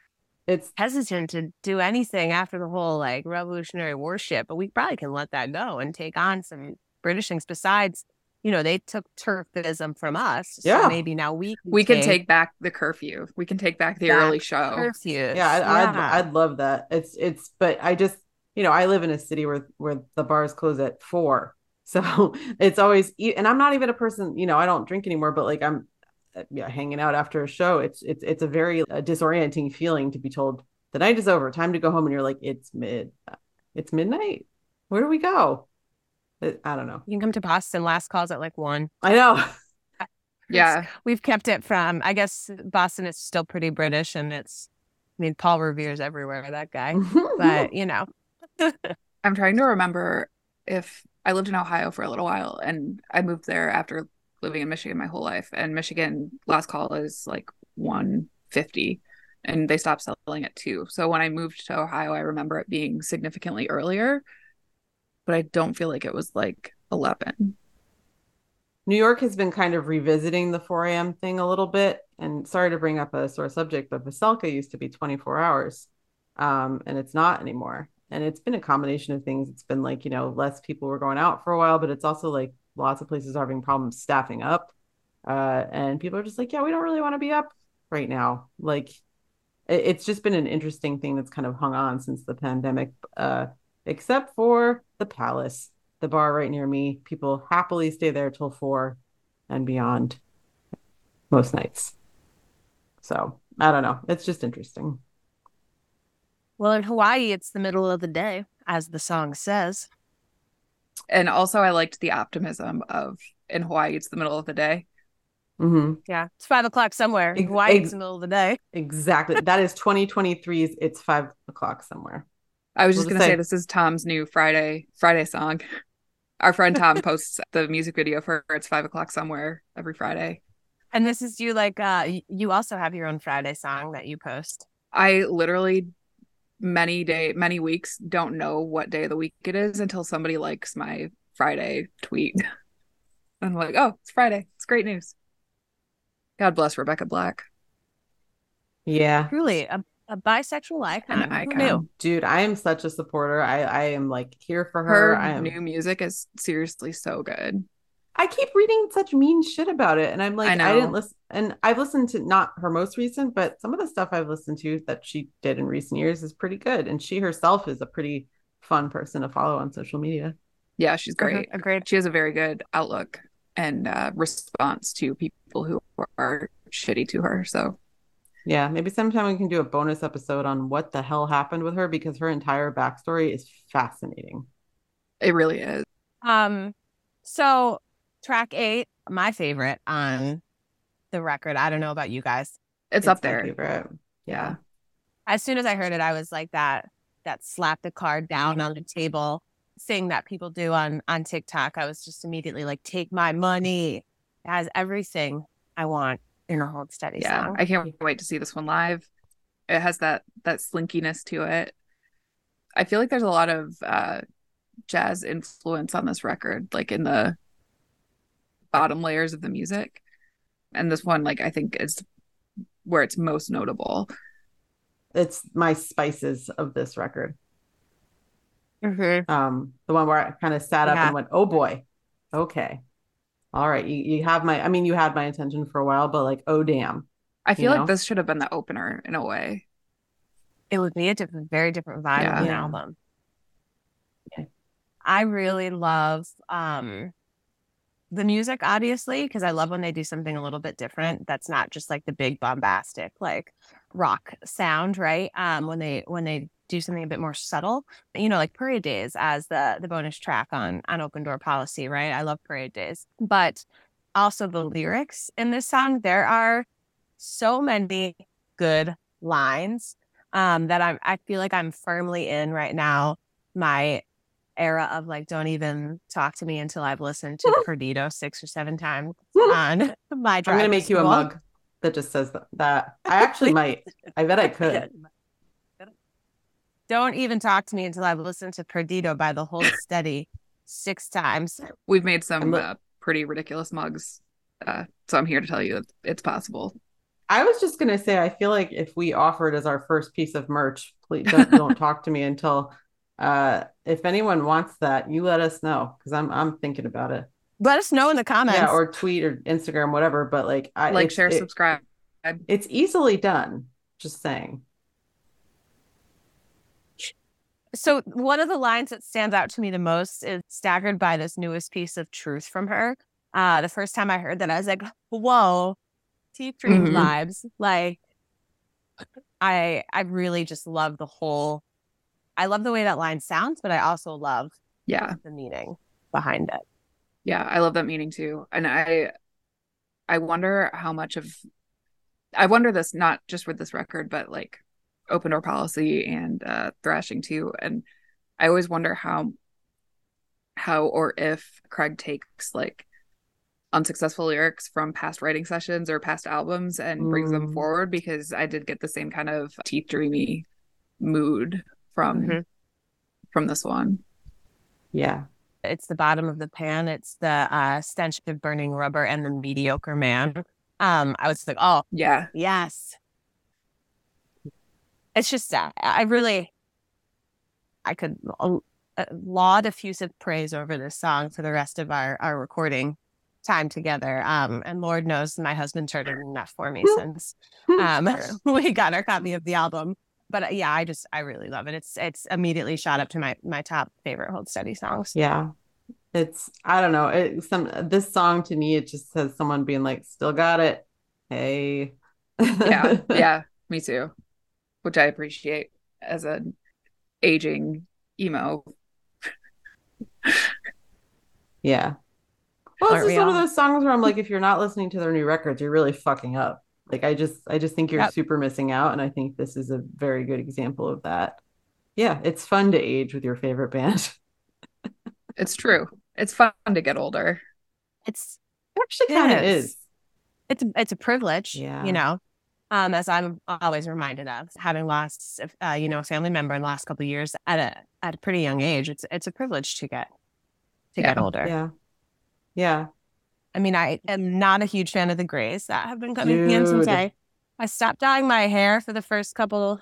It's hesitant to do anything after the whole like Revolutionary War shit, but we probably can let that go and take on some British things. Besides, you know, they took turfism from us, Yeah. maybe now we can We can take back the curfew. We can take back the Back early show. curfews. yeah, I'd, I'd I'd love that. It's it's, but I just you know I live in a city where where the bars close at four, so it's always e- and I'm not even a person you know I don't drink anymore, but like I'm Uh, yeah hanging out after a show. It's it's it's a very uh, disorienting feeling to be told the night is over, time to go home, and you're like it's mid, uh, it's midnight. Where do we go? It- I don't know. You can come to Boston. Last calls at like one. I know. Yeah. We've kept it from. I guess Boston is still pretty British, and it's. I mean, Paul Revere's everywhere. That guy, but you know, I'm trying to remember if I lived in Ohio for a little while and I moved there after living in Michigan my whole life. And Michigan last call is like 150 and they stopped selling at two. So when I moved to Ohio, I remember it being significantly earlier, but I don't feel like it was like 11. New York has been kind of revisiting the 4 a.m. thing a little bit. And sorry to bring up a sore subject, but Veselka used to be 24 hours, um, and it's not anymore. And it's been a combination of things. It's been like, you know, less people were going out for a while, but it's also like lots of places are having problems staffing up. Uh, and people are just like, yeah, we don't really want to be up right now. Like, it, it's just been an interesting thing that's kind of hung on since the pandemic, uh, except for the Palace the bar right near me. People happily stay there till four and beyond most nights. So I don't know. It's just interesting. well, in Hawaii, it's the middle of the day, as the song says. And also, I liked the optimism of in Hawaii, it's the middle of the day. hmm Yeah, it's five o'clock somewhere. Ex- Hawaii, ex- it's the middle of the day. Exactly. that is 2023's It's Five O'Clock Somewhere. I was We'll just just gonna say say- this is Tom's new Friday Friday song. Our friend Tom posts the music video for It's Five O'Clock Somewhere every Friday. And this is you like uh you also have your own Friday song that you post. I literally many day many weeks don't know what day of the week it is until somebody likes my Friday tweet. I'm like, oh, it's Friday. It's great news. God bless Rebecca Black. Yeah. Truly a, a bisexual icon. An icon. knew? Dude, I am such a supporter. I, I am like here for her. Her I am new music is seriously so good. I keep reading such mean shit about it, and I'm like, I I, didn't listen. And I've listened to not her most recent, but some of the stuff I've listened to that she did in recent years is pretty good. And she herself is a pretty fun person to follow on social media. Yeah, she's great. Mhm, Agreed. She has a very good outlook and uh, response to people who are shitty to her. So Yeah, maybe sometime we can do a bonus episode on what the hell happened with her because her entire backstory is fascinating. it really is. Um, so track eight, my favorite on the record. I don't know about you guys. It's, up there. favorite. Yeah. As soon as I heard it, I was like that that slap the card down on the table thing that people do on on TikTok. I was just immediately like, take my money. It has everything I want in a hold steady Yeah, song. I can't wait to see this one live. It has that that slinkiness to it. I feel like there's a lot of uh, jazz influence on this record, like in the bottom layers of the music. And this one, like I think, is where it's most notable. It's my spices of this record. Mhm. Um, the one where I kind of sat up Yeah. and went, "Oh boy, okay, all right." You you have my. I mean, you had my attention for a while, but like, oh damn, I You feel know? like this should have been the opener in a way. It would be a different, very different vibe Yeah. of an Yeah. album. Okay. I really love um the music, obviously, because I love when they do something a little bit different. That's not just like the big bombastic like rock sound, right? Um, when they when they do something a bit more subtle, you know, like Parade Days as the the bonus track on on Open Door Policy, right? I love Parade Days, but also the lyrics in this song. There are so many good lines um that I'm I feel like I'm firmly in right now my era of like don't even talk to me until I've listened to Perdido six or seven times on my drive. I'm gonna to make you a mug that just says that. that. I actually might. I bet I could. Don't even talk to me until I've listened to Perdido by the Hold Steady six times. We've made some li- uh, pretty ridiculous mugs, uh, so I'm here to tell you it's possible. I was just gonna say, I feel like if we offer it as our first piece of merch, please don't, don't talk to me until. Uh, if anyone wants that, you let us know because I'm I'm thinking about it. Let us know in the comments. Yeah, or tweet or Instagram, whatever. But like, I Like, share, it- subscribe. It's easily done. Just saying. So one of the lines that stands out to me the most is staggered by this newest piece of truth from her. Uh, the first time I heard that, I was like, "Whoa, Teeth Dream Mhm. vibes!" Like, I I really just love the whole. I love the way that line sounds, but I also love Yeah, the meaning behind it. yeah, I love that meaning too, and I, I wonder how much of, I wonder this not just with this record, but like open door policy and uh thrashing too, and I always wonder how, how or if Craig takes like unsuccessful lyrics from past writing sessions or past albums and brings them Mm. forward because I did get the same kind of teeth dreamy mood from Mhm. from this one. Yeah. It's the bottom of the pan. It's the uh, stench of burning rubber and the mediocre man. Um, I was like, oh Yeah. yes. It's just uh, I really, I could uh, laud effusive praise over this song for the rest of our our recording time together. Um, and Lord knows my husband heard it enough for me since um we got our copy of the album. But uh, yeah, I just I really love it. It's it's immediately shot up to my my top favorite hold steady songs. Yeah. It's I don't know. It some this song to me it just says someone being like, still got it. Hey. Yeah. yeah. Me too. Which I appreciate as an aging emo. Yeah. Well, Aren't it's we just one of those songs where I'm like, if you're not listening to their new records, you're really fucking up. Like I just I just think you're Yep. super missing out. And I think this is a very good example of that. Yeah, it's fun to age with your favorite band. It's true. It's fun to get older. It's It actually kind of is. is. it's it's a privilege, Yeah. you know. Um, as I'm always reminded of, having lost, uh, you know, a family member in the last couple of years at a at a pretty young age, it's it's a privilege to get to Yeah. get older. Yeah. Yeah. I mean, I am not a huge fan of the grays that have been coming in since I I stopped dyeing my hair for the first couple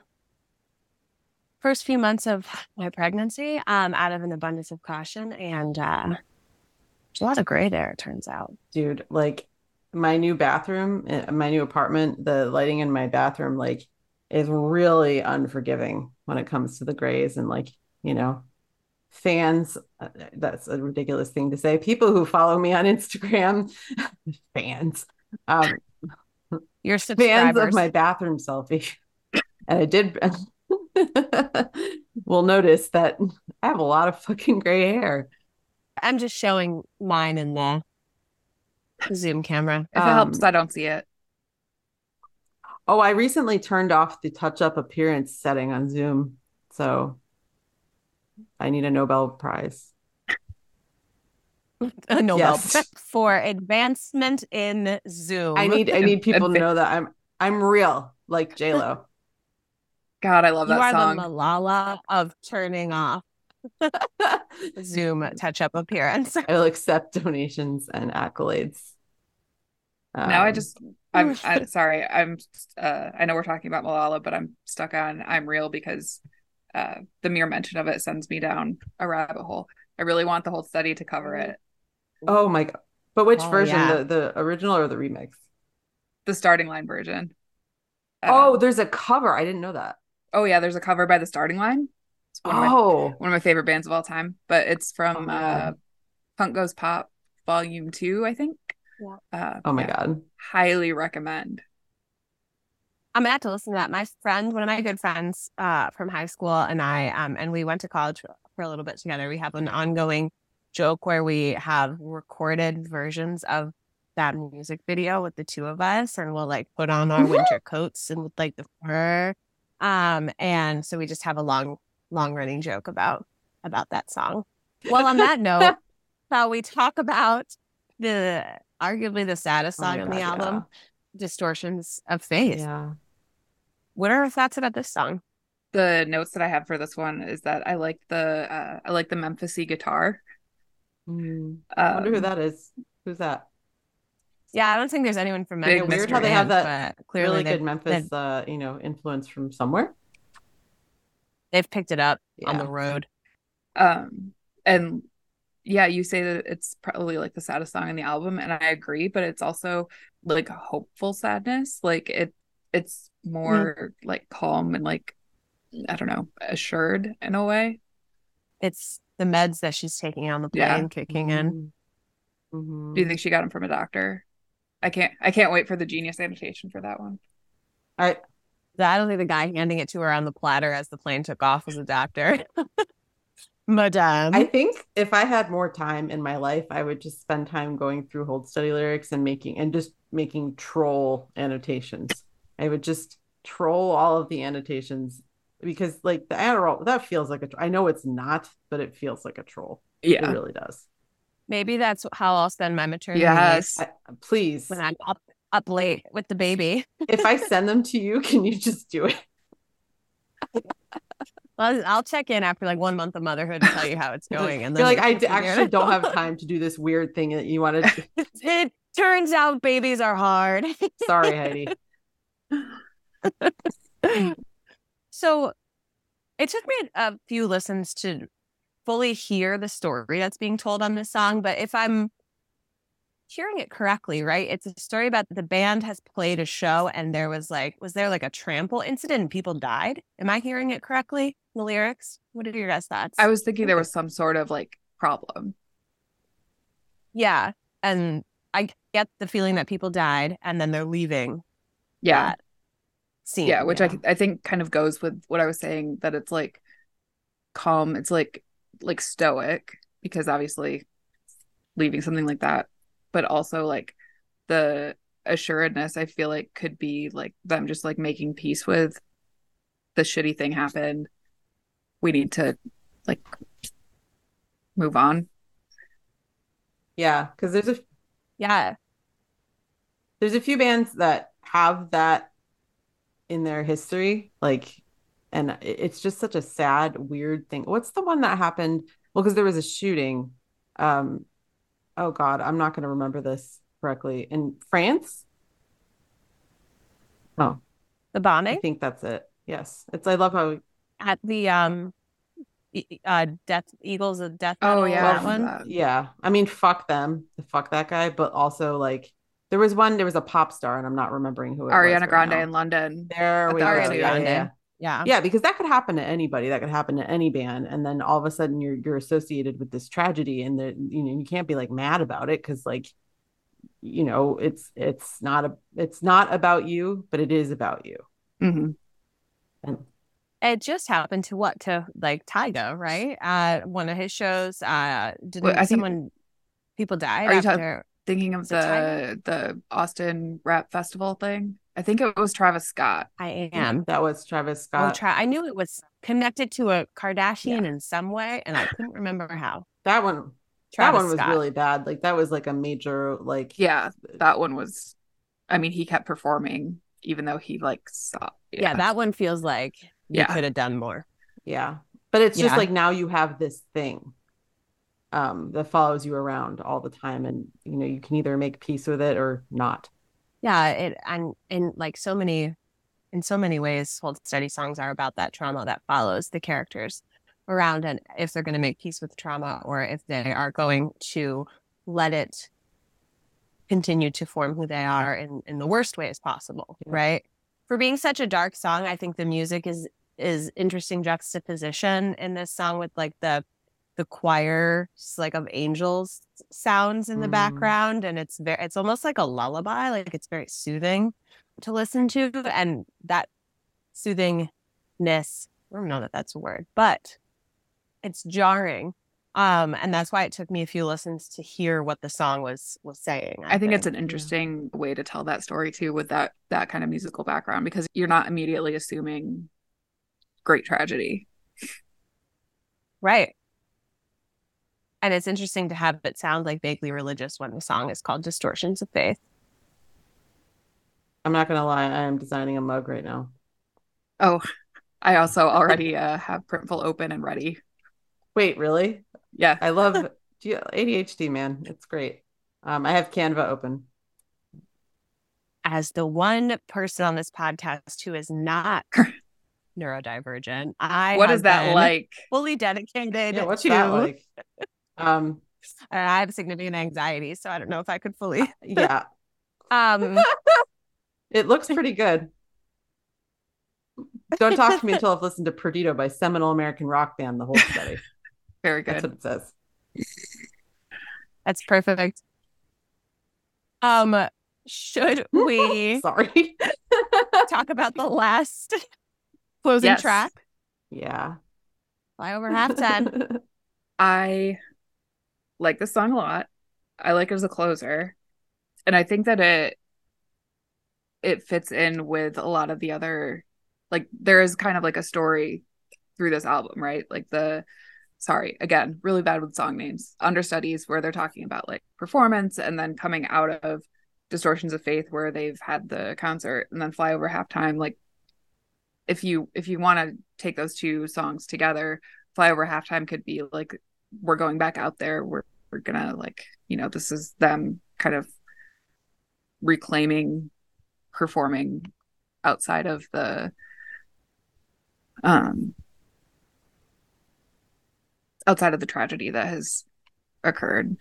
first few months of my pregnancy, um, out of an abundance of caution. And uh there's a lot of gray there, it turns out. Dude, like my new bathroom, uh, my new apartment, the lighting in my bathroom, like, is really unforgiving when it comes to the grays and, like, you know, fans. uh, That's a ridiculous thing to say. People who follow me on Instagram, fans, um, Your fans of my bathroom selfie. And I did, will notice that I have a lot of fucking gray hair. I'm just showing mine in the Zoom camera. If it helps, Um, I don't see it. Oh, I recently turned off the touch up appearance setting on Zoom. So I need a Nobel Prize. A Nobel Yes. for advancement in Zoom. I need I need people to know that I'm I'm real, like J Lo. God, I love you that are the Malala of turning off Zoom touch up appearance. I will accept donations and accolades. now I Um, just I'm, I'm sorry. I'm uh I know we're talking about Malala, but I'm stuck on I'm real because uh the mere mention of it sends me down a rabbit hole. I really want the Hold Steady to cover it. oh my god. But which Oh, version? yeah. The the original or the remix? The starting line version. Uh, oh, there's a cover. I didn't know that. oh yeah, there's a cover by the starting line. It's one of my Oh, one of my favorite bands of all time, but it's Oh from my uh Punk Goes Pop Volume 2, I think. Yeah. Uh oh my yeah, god. highly recommend. I'm gonna have to listen to that. My friend, one of my good friends uh, from high school, and I, um, and we went to college for, a little bit together. We have an ongoing joke where we have recorded versions of that music video with the two of us, and we'll like put on our winter coats and with like the fur. Um, and so we just have a long, long running joke about about that song. Well, on that note, shall we talk about the arguably the saddest Oh song on the album, Distortions of Faith? Yeah. What are our thoughts about this song? The notes that I have for this one is that I like the uh I like the Memphis guitar. Hmm. I wonder who Um, that is. Who's that? Yeah, I don't think there's anyone from Big Memphis. weird or how they have that but clearly really good Memphis, uh, you know, influence from somewhere. they've picked it up on the road. Um, and yeah, you say that it's probably like the saddest song in the album, and I agree, but it's also like hopeful sadness. Like it, it's more like calm and like I don't know, assured in a way. It's the meds that she's taking on the plane Yeah. kicking in. Mhm. Do you think she got them from a doctor? I can't. I can't wait for the genius annotation for that one. I I don't think the guy handing it to her on the platter as the plane took off was a doctor. Madame. I think if I had more time in my life, I would just spend time going through Hold Steady lyrics and making and just making troll annotations. I would just troll all of the annotations because like the Adderall, that feels like a I know it's not, but it feels like a troll. Yeah. It really does. Maybe that's how I'll spend my maternity Yes. I, please, when I'm up up late with the baby. if I send them to you, can you just do it? Well, I'll check in after like one month of motherhood and tell you how it's going. And You're then like, I d- it actually don't have time to do this weird thing that you wanted. to- it turns out babies are hard. Sorry, Heidi. so it took me a few listens to fully hear the story that's being told on this song. But if I'm hearing it correctly, right, it's a story about the band has played a show and there was like, was there like a trample incident and people died? Am I hearing it correctly? The lyrics? What are your guys' thoughts? I was thinking there was some sort of like problem. yeah. And I get the feeling that people died and then they're leaving Yeah. that scene. yeah which yeah. I, I think kind of goes with what i was saying that it's like calm it's like like stoic because obviously leaving something like that but also like the assuredness i feel like could be like them just like making peace with the shitty thing happened. We need to like move on. Yeah, because there's a Yeah. there's a few bands that have that in their history like and it's just such a sad weird thing. What's the one that happened? Well because there was a shooting um oh god, I'm not going to remember this correctly. In France? Oh, The bombing? I think that's it. Yes. It's I love how at the um uh Death Eagles of Death Oh, yeah, that one. yeah. I mean, fuck them. Fuck that guy, but also like there was one there was a pop star and I'm not remembering who it was Ariana right Grande now. in London. There we the go. Ariana Yeah, yeah, Grande. yeah. Yeah. Yeah, because that could happen to anybody. That could happen to any band, and then all of a sudden you're you're associated with this tragedy, and the you know you can't be like mad about it because like you know it's it's not a it's not about you, but it is about you. Mhm. And It just happened to what to like Tyga, right? At one of his shows, uh didn't Well, I think- someone people died Are you talking- after Thinking of Is Tyga? the the Austin Rap Festival thing. I think it was Travis Scott. I am. that was Travis Well, Scott. try I knew it was connected to a Kardashian in some way, and I couldn't remember how. that one that one was Scott. really bad. Like that was like a major like Yeah, that one was. I mean, he kept performing even though he like saw. yeah. that one feels like you Yeah. could have done more. yeah. But it's just like now you have this thing um that follows you around all the time, and you know you can either make peace with it or not. Yeah, it and in like so many in so many ways, Hold Steady songs are about that trauma that follows the characters around and if they're gonna make peace with trauma or if they are going to let it continue to form who they are in, in the worst ways possible, Yeah. right? For being such a dark song, I think the music is is interesting juxtaposition in this song with like the the choir like of angels sounds in the Mm. background and it's very it's almost like a lullaby like it's very soothing to listen to and that soothingness i don't know that that's a word but it's jarring um and that's why it took me a few listens to hear what the song was was saying I think it's an interesting way to tell that story too, with that that kind of musical background, because you're not immediately assuming great tragedy. right and it's interesting to have it sound like vaguely religious when the song is called distortions of faith I'm not gonna lie, I am designing a mug right now. Oh, I also already uh, have Printful open and ready. Wait, really? Yeah, I love ADHD, man. It's great. Um, I have Canva open. as the one person on this podcast who is not neurodivergent i what have is that been like? fully dedicated Yeah, what's to that like? Um, and I have significant anxiety, so I don't know if I could fully. yeah, Um, it looks pretty good. Don't talk to me until I've listened to Perdido by seminal American rock band, the Hold Steady. Very good. That's what it says. that's perfect. Um, should we Sorry. talk about the last closing Yes. track? yeah. Fly over halftime. I like this song a lot. I like it as a closer. And I think that it it fits in with a lot of the other like there is kind of like a story through this album, right? Like the sorry, again, really bad with song names. Understudies where they're talking about like performance and then coming out of distortions of faith where they've had the concert and then fly over halftime like if you if you want to take those two songs together fly over halftime could be like we're going back out there we're we're gonna like you know this is them kind of reclaiming performing outside of the um outside of the tragedy that has occurred.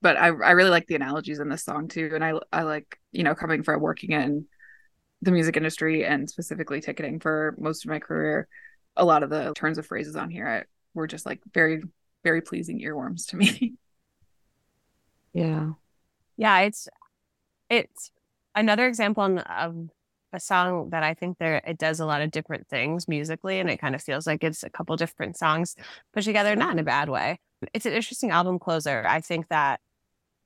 But i i really like the analogies in this song too. And i i like you know coming from working in the music industry and specifically ticketing for most of my career a lot of the turns of phrases on here were just like very very pleasing earworms to me Yeah. yeah, it's it's another example of a song that I think there it does a lot of different things musically, and it kind of feels like it's a couple different songs put together, not in a bad way. It's an interesting album closer. I think that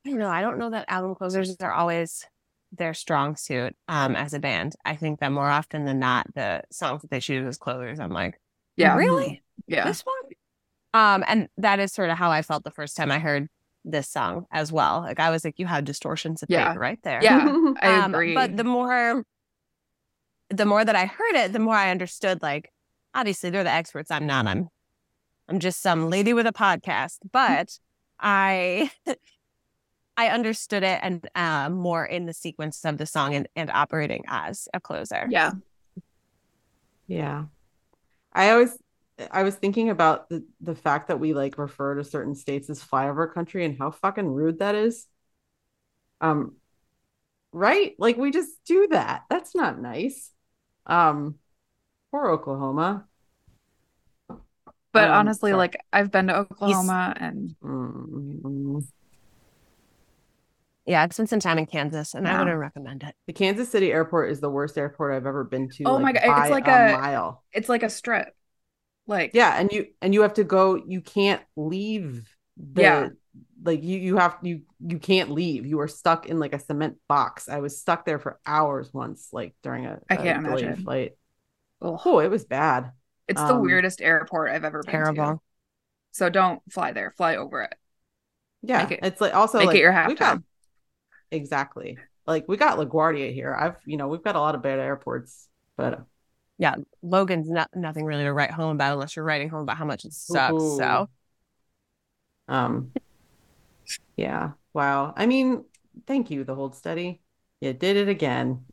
I don't know. I don't know that album closers are always their strong suit um, as a band. I think that more often than not, the songs that they choose as closers, I'm like, yeah really yeah this one um and that is sort of how i felt the first time i heard this song as well like i was like you had distortions of Yeah. faith right there yeah i um, agree but the more the more that i heard it the more i understood like obviously they're the experts i'm not i'm I'm just some lady with a podcast, but I I understood it and uh, more in the sequence of the song and, and operating as a closer. Yeah. Yeah. I always I was thinking about the the fact that we like refer to certain states as flyover country and how fucking rude that is. Um right? Like we just do that. That's not nice. Um poor Oklahoma. But Um, honestly, sorry. like I've been to Oklahoma and Mm. Yeah, I spent some time in Kansas and I Yeah. wouldn't recommend it. The Kansas City airport is the worst airport I've ever been to. Oh my God, it's like a, a- mile. it's like a strip. Like Yeah, and you and you have to go. You can't leave. The, Yeah. like you you have you you can't leave. You are stuck in like a cement box. I was stuck there for hours once, like during a, I a can't delayed imagine. flight. ugh. Oh, it was bad. it's the um, weirdest airport I've ever been to. So don't fly there. Fly over it. Yeah, Make it- it's like also make it your we got exactly like we got LaGuardia here. I've you know we've got a lot of bad airports, but Logan's not nothing really to write home about unless you're writing home about how much it sucks. Ooh. So Um, yeah. Wow. I mean, thank you, the Hold Steady. You did it again.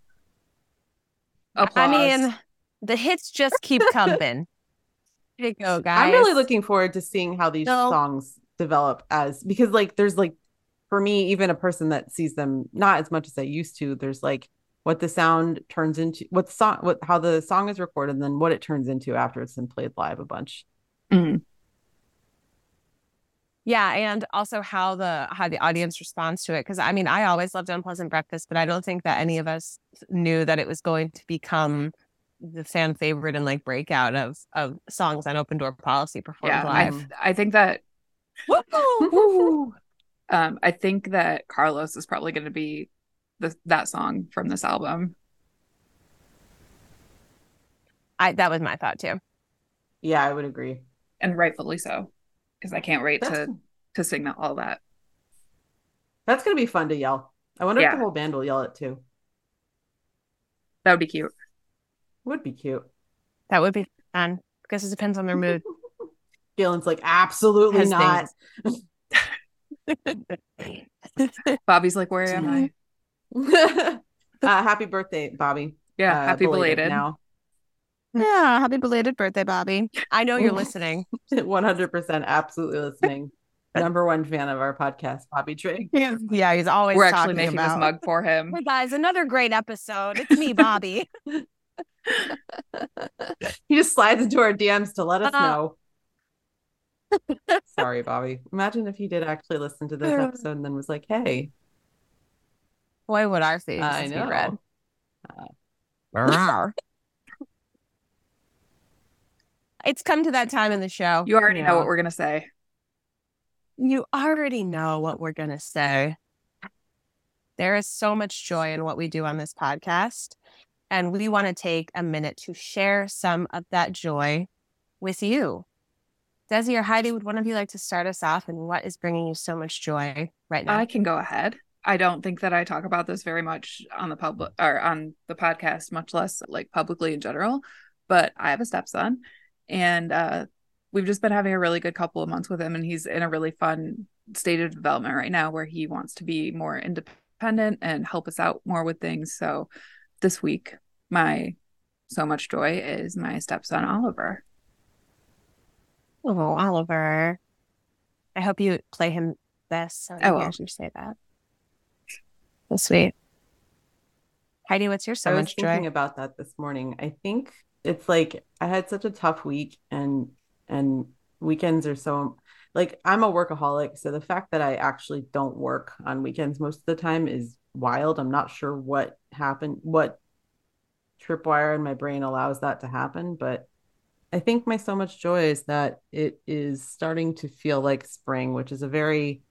Applause. I mean, the hits just keep coming. Here you go, guys. I'm really looking forward to seeing how these No. songs develop as because like there's like for me, even a person that sees them not as much as I used to, there's like what the sound turns into what song what how the song is recorded and then what it turns into after it's been played live a bunch. Mhm. Yeah, and also how the how the audience responds to it. Because I mean, I always loved Unpleasant Breakfast, but I don't think that any of us knew that it was going to become the fan favorite and like breakout of of songs on Open Door Policy performed yeah, I, live. th- I think that um I think that Carlos is probably going to be the that song from this album. I that was my thought too. Yeah, I would agree. and rightfully so because I can't wait That's to to sing that, all that. that's gonna be fun to yell. I wonder if the whole band will yell it too. That would be cute. Would be cute. That would be fun because it depends on their mood. Galen's like, absolutely Has not. Bobby's like, where am I? uh, happy birthday, Bobby. Yeah, Uh, happy belated. now. yeah, happy belated birthday, Bobby. I know you're listening. 100% absolutely listening. Number one fan of our podcast, Bobby Trigg. Yeah, he's always We're actually talking making about, this mug for him. Hey guys, another great episode. It's me, Bobby. He just slides into our DMs to let us Uh. know. Sorry, Bobby. Imagine if he did actually listen to this episode and then was like, hey, Boy, would our faces I be know. red. Uh, It's come to that time in the show. You already know what we're gonna say. You already know what we're going to say. There is so much joy in what we do on this podcast. And we want to take a minute to share some of that joy with you. Desi or Heidi, would one of you like to start us off? And what is bringing you so much joy right now? I can go ahead. I don't think that I talk about this very much on the public or on the podcast, much less like publicly in general. But I have a stepson, and uh, we've just been having a really good couple of months with him, and he's in a really fun state of development right now where he wants to be more independent and help us out more with things. So this week, my so much joy is my stepson Oliver. oh, Oliver. I hope you play him this so I will. you say that. So sweet. Heidi, what's your so I was much thinking joy? about that this morning. I think it's like I had such a tough week and and weekends are so like I'm a workaholic, so the fact that I actually don't work on weekends most of the time is wild. I'm not sure what happened, what tripwire in my brain allows that to happen, but I think my so much joy is that it is starting to feel like spring, which is a very,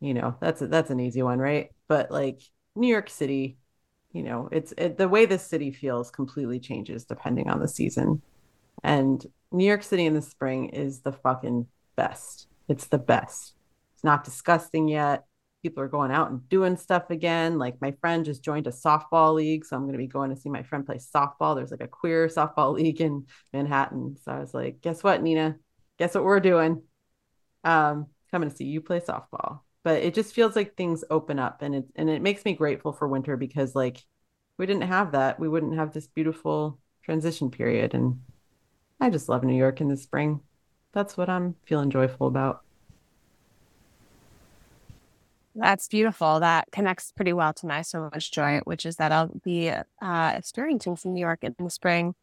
you know, that's a, that's an easy one, right? But like New York City, you know, it's it, the way the city feels completely changes depending on the season. And New York City in the spring is the fucking best. It's the best. It's not disgusting yet. People are going out and doing stuff again. Like my friend just joined a softball league, so I'm going to be going to see my friend play softball. There's like a queer softball league in Manhattan. So I was like, guess what, Nina? guess what we're doing? Um, coming to see you play softball. But it just feels like things open up and it and it makes me grateful for winter because like we didn't have that. We wouldn't have this beautiful transition period. And I just love New York in the spring. That's what I'm feeling joyful about. That's beautiful. That connects pretty well to my so much joy, which is that I'll be uh, experiencing some New York in the spring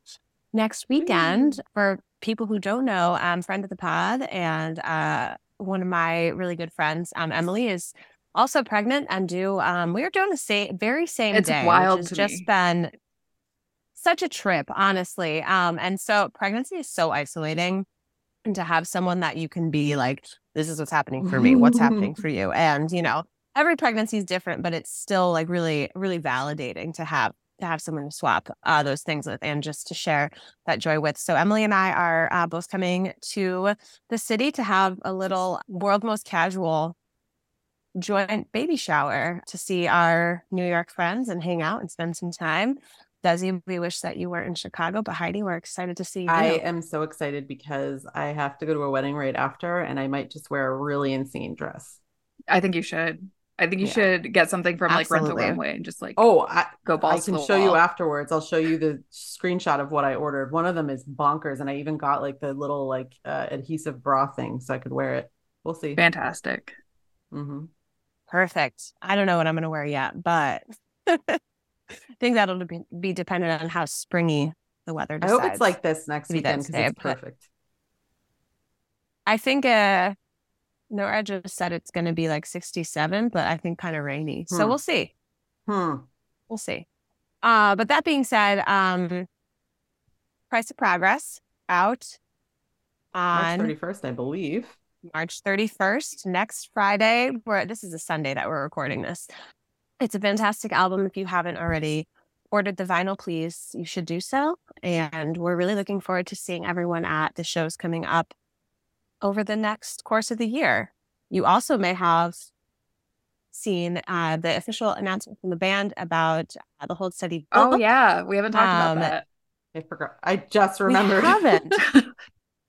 next weekend. For people who don't know, I'm friend of the pod, and uh, one of my really good friends, um, Emily, is also pregnant and due. Um, we are doing the same, very same it's day. Wild which has just me. been such a trip, honestly. Um, and so pregnancy is so isolating, and to have someone that you can be like, this is what's happening for me, what's happening for you, and you know, every pregnancy is different, but it's still like really, really validating to have to have someone to swap uh, those things with and just to share that joy with. So Emily and I are uh, both coming to the city to have a little world most casual joint baby shower to see our New York friends and hang out and spend some time. Desi, we wish that you were in Chicago, but Heidi, we're excited to see you. I am so excited because I have to go to a wedding right after, and I might just wear a really insane dress. I think you should. I think you yeah. should get something from Absolutely. like Rent the Runway and just like oh, I, go balls. I can show wall. you afterwards. I'll show you the screenshot of what I ordered. One of them is bonkers, and I even got like the little like uh, adhesive bra thing so I could wear it. We'll see. Fantastic. Mm-hmm. Perfect. I don't know what I'm going to wear yet, but I think that'll be, be dependent on how springy the weather. I hope it's like this next weekend because it's perfect. I think uh Nora just said it's going to be like 67, but I think kind of rainy. Hmm. So we'll see. Hmm. We'll see. Uh, but that being said, um, Price of Progress out on March 31st, I believe. March 31st, next Friday. Where this is a Sunday that we're recording this. It's a fantastic album. If you haven't already ordered the vinyl, please, you should do so. And we're really looking forward to seeing everyone at the shows coming up over the next course of the year. You also may have seen uh, the official announcement from the band about uh, the Hold Steady. Book. Oh yeah, we haven't talked um, about that. I forgot. I just remembered. We haven't.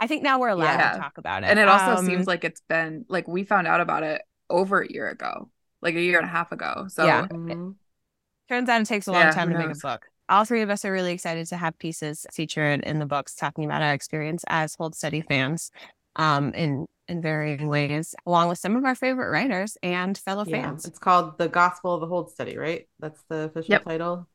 I think now we're allowed yeah. to talk about it. And it also um, seems like it's been like we found out about it over a year ago, like a year and a half ago. So yeah. Mm-hmm. Turns out it takes a long yeah, time to knows? make a book. All three of us are really excited to have pieces featured in the books talking about our experience as Hold Steady fans um, in in varying ways, along with some of our favorite writers and fellow yeah, fans. It's called The Gospel of the Hold Steady, right? That's the official yep. title.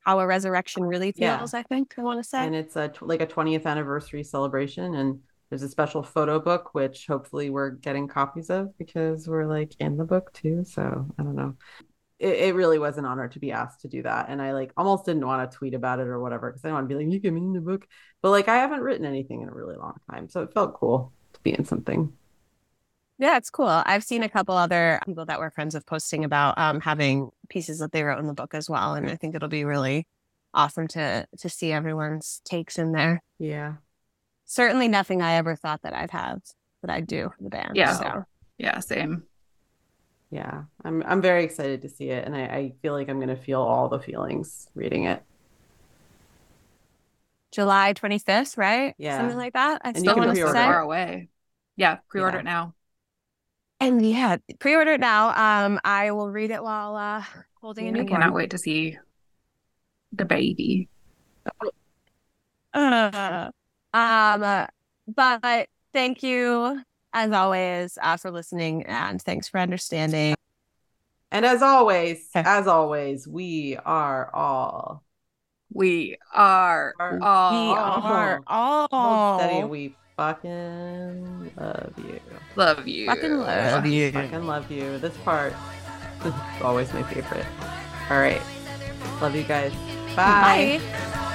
How a resurrection really feels, yeah. I think I want to say. And it's a like a 20th anniversary celebration, and there's a special photo book which hopefully we're getting copies of because we're like in the book too. So I don't know. It, it really was an honor to be asked to do that, and I like almost didn't want to tweet about it or whatever because I don't want to be like, "You get me in the book," but like I haven't written anything in a really long time, so it felt cool to be in something. Yeah, it's cool. I've seen a couple other people that were friends of posting about um, having pieces that they wrote in the book as well, and I think it'll be really awesome to to see everyone's takes in there. Yeah, certainly nothing I ever thought that I'd have that I'd do for the band. Yeah, so. yeah, same. Yeah, I'm I'm very excited to see it, and I, I feel like I'm going to feel all the feelings reading it. July 25th, right? Yeah. Something like that. I and still want to say. far away. Yeah, pre-order yeah. it now. And yeah, pre-order it now. Um, I will read it while uh holding a newborn. I cannot wait to see the baby. Uh, um, uh, but thank you as always uh, for listening and thanks for understanding. And as always, okay. as always, we are all we are all. We are all. Steady, we fucking love you. Love you. Fucking love you. Fucking love you. This part is always my favorite. All right. Love you guys. Bye. Bye.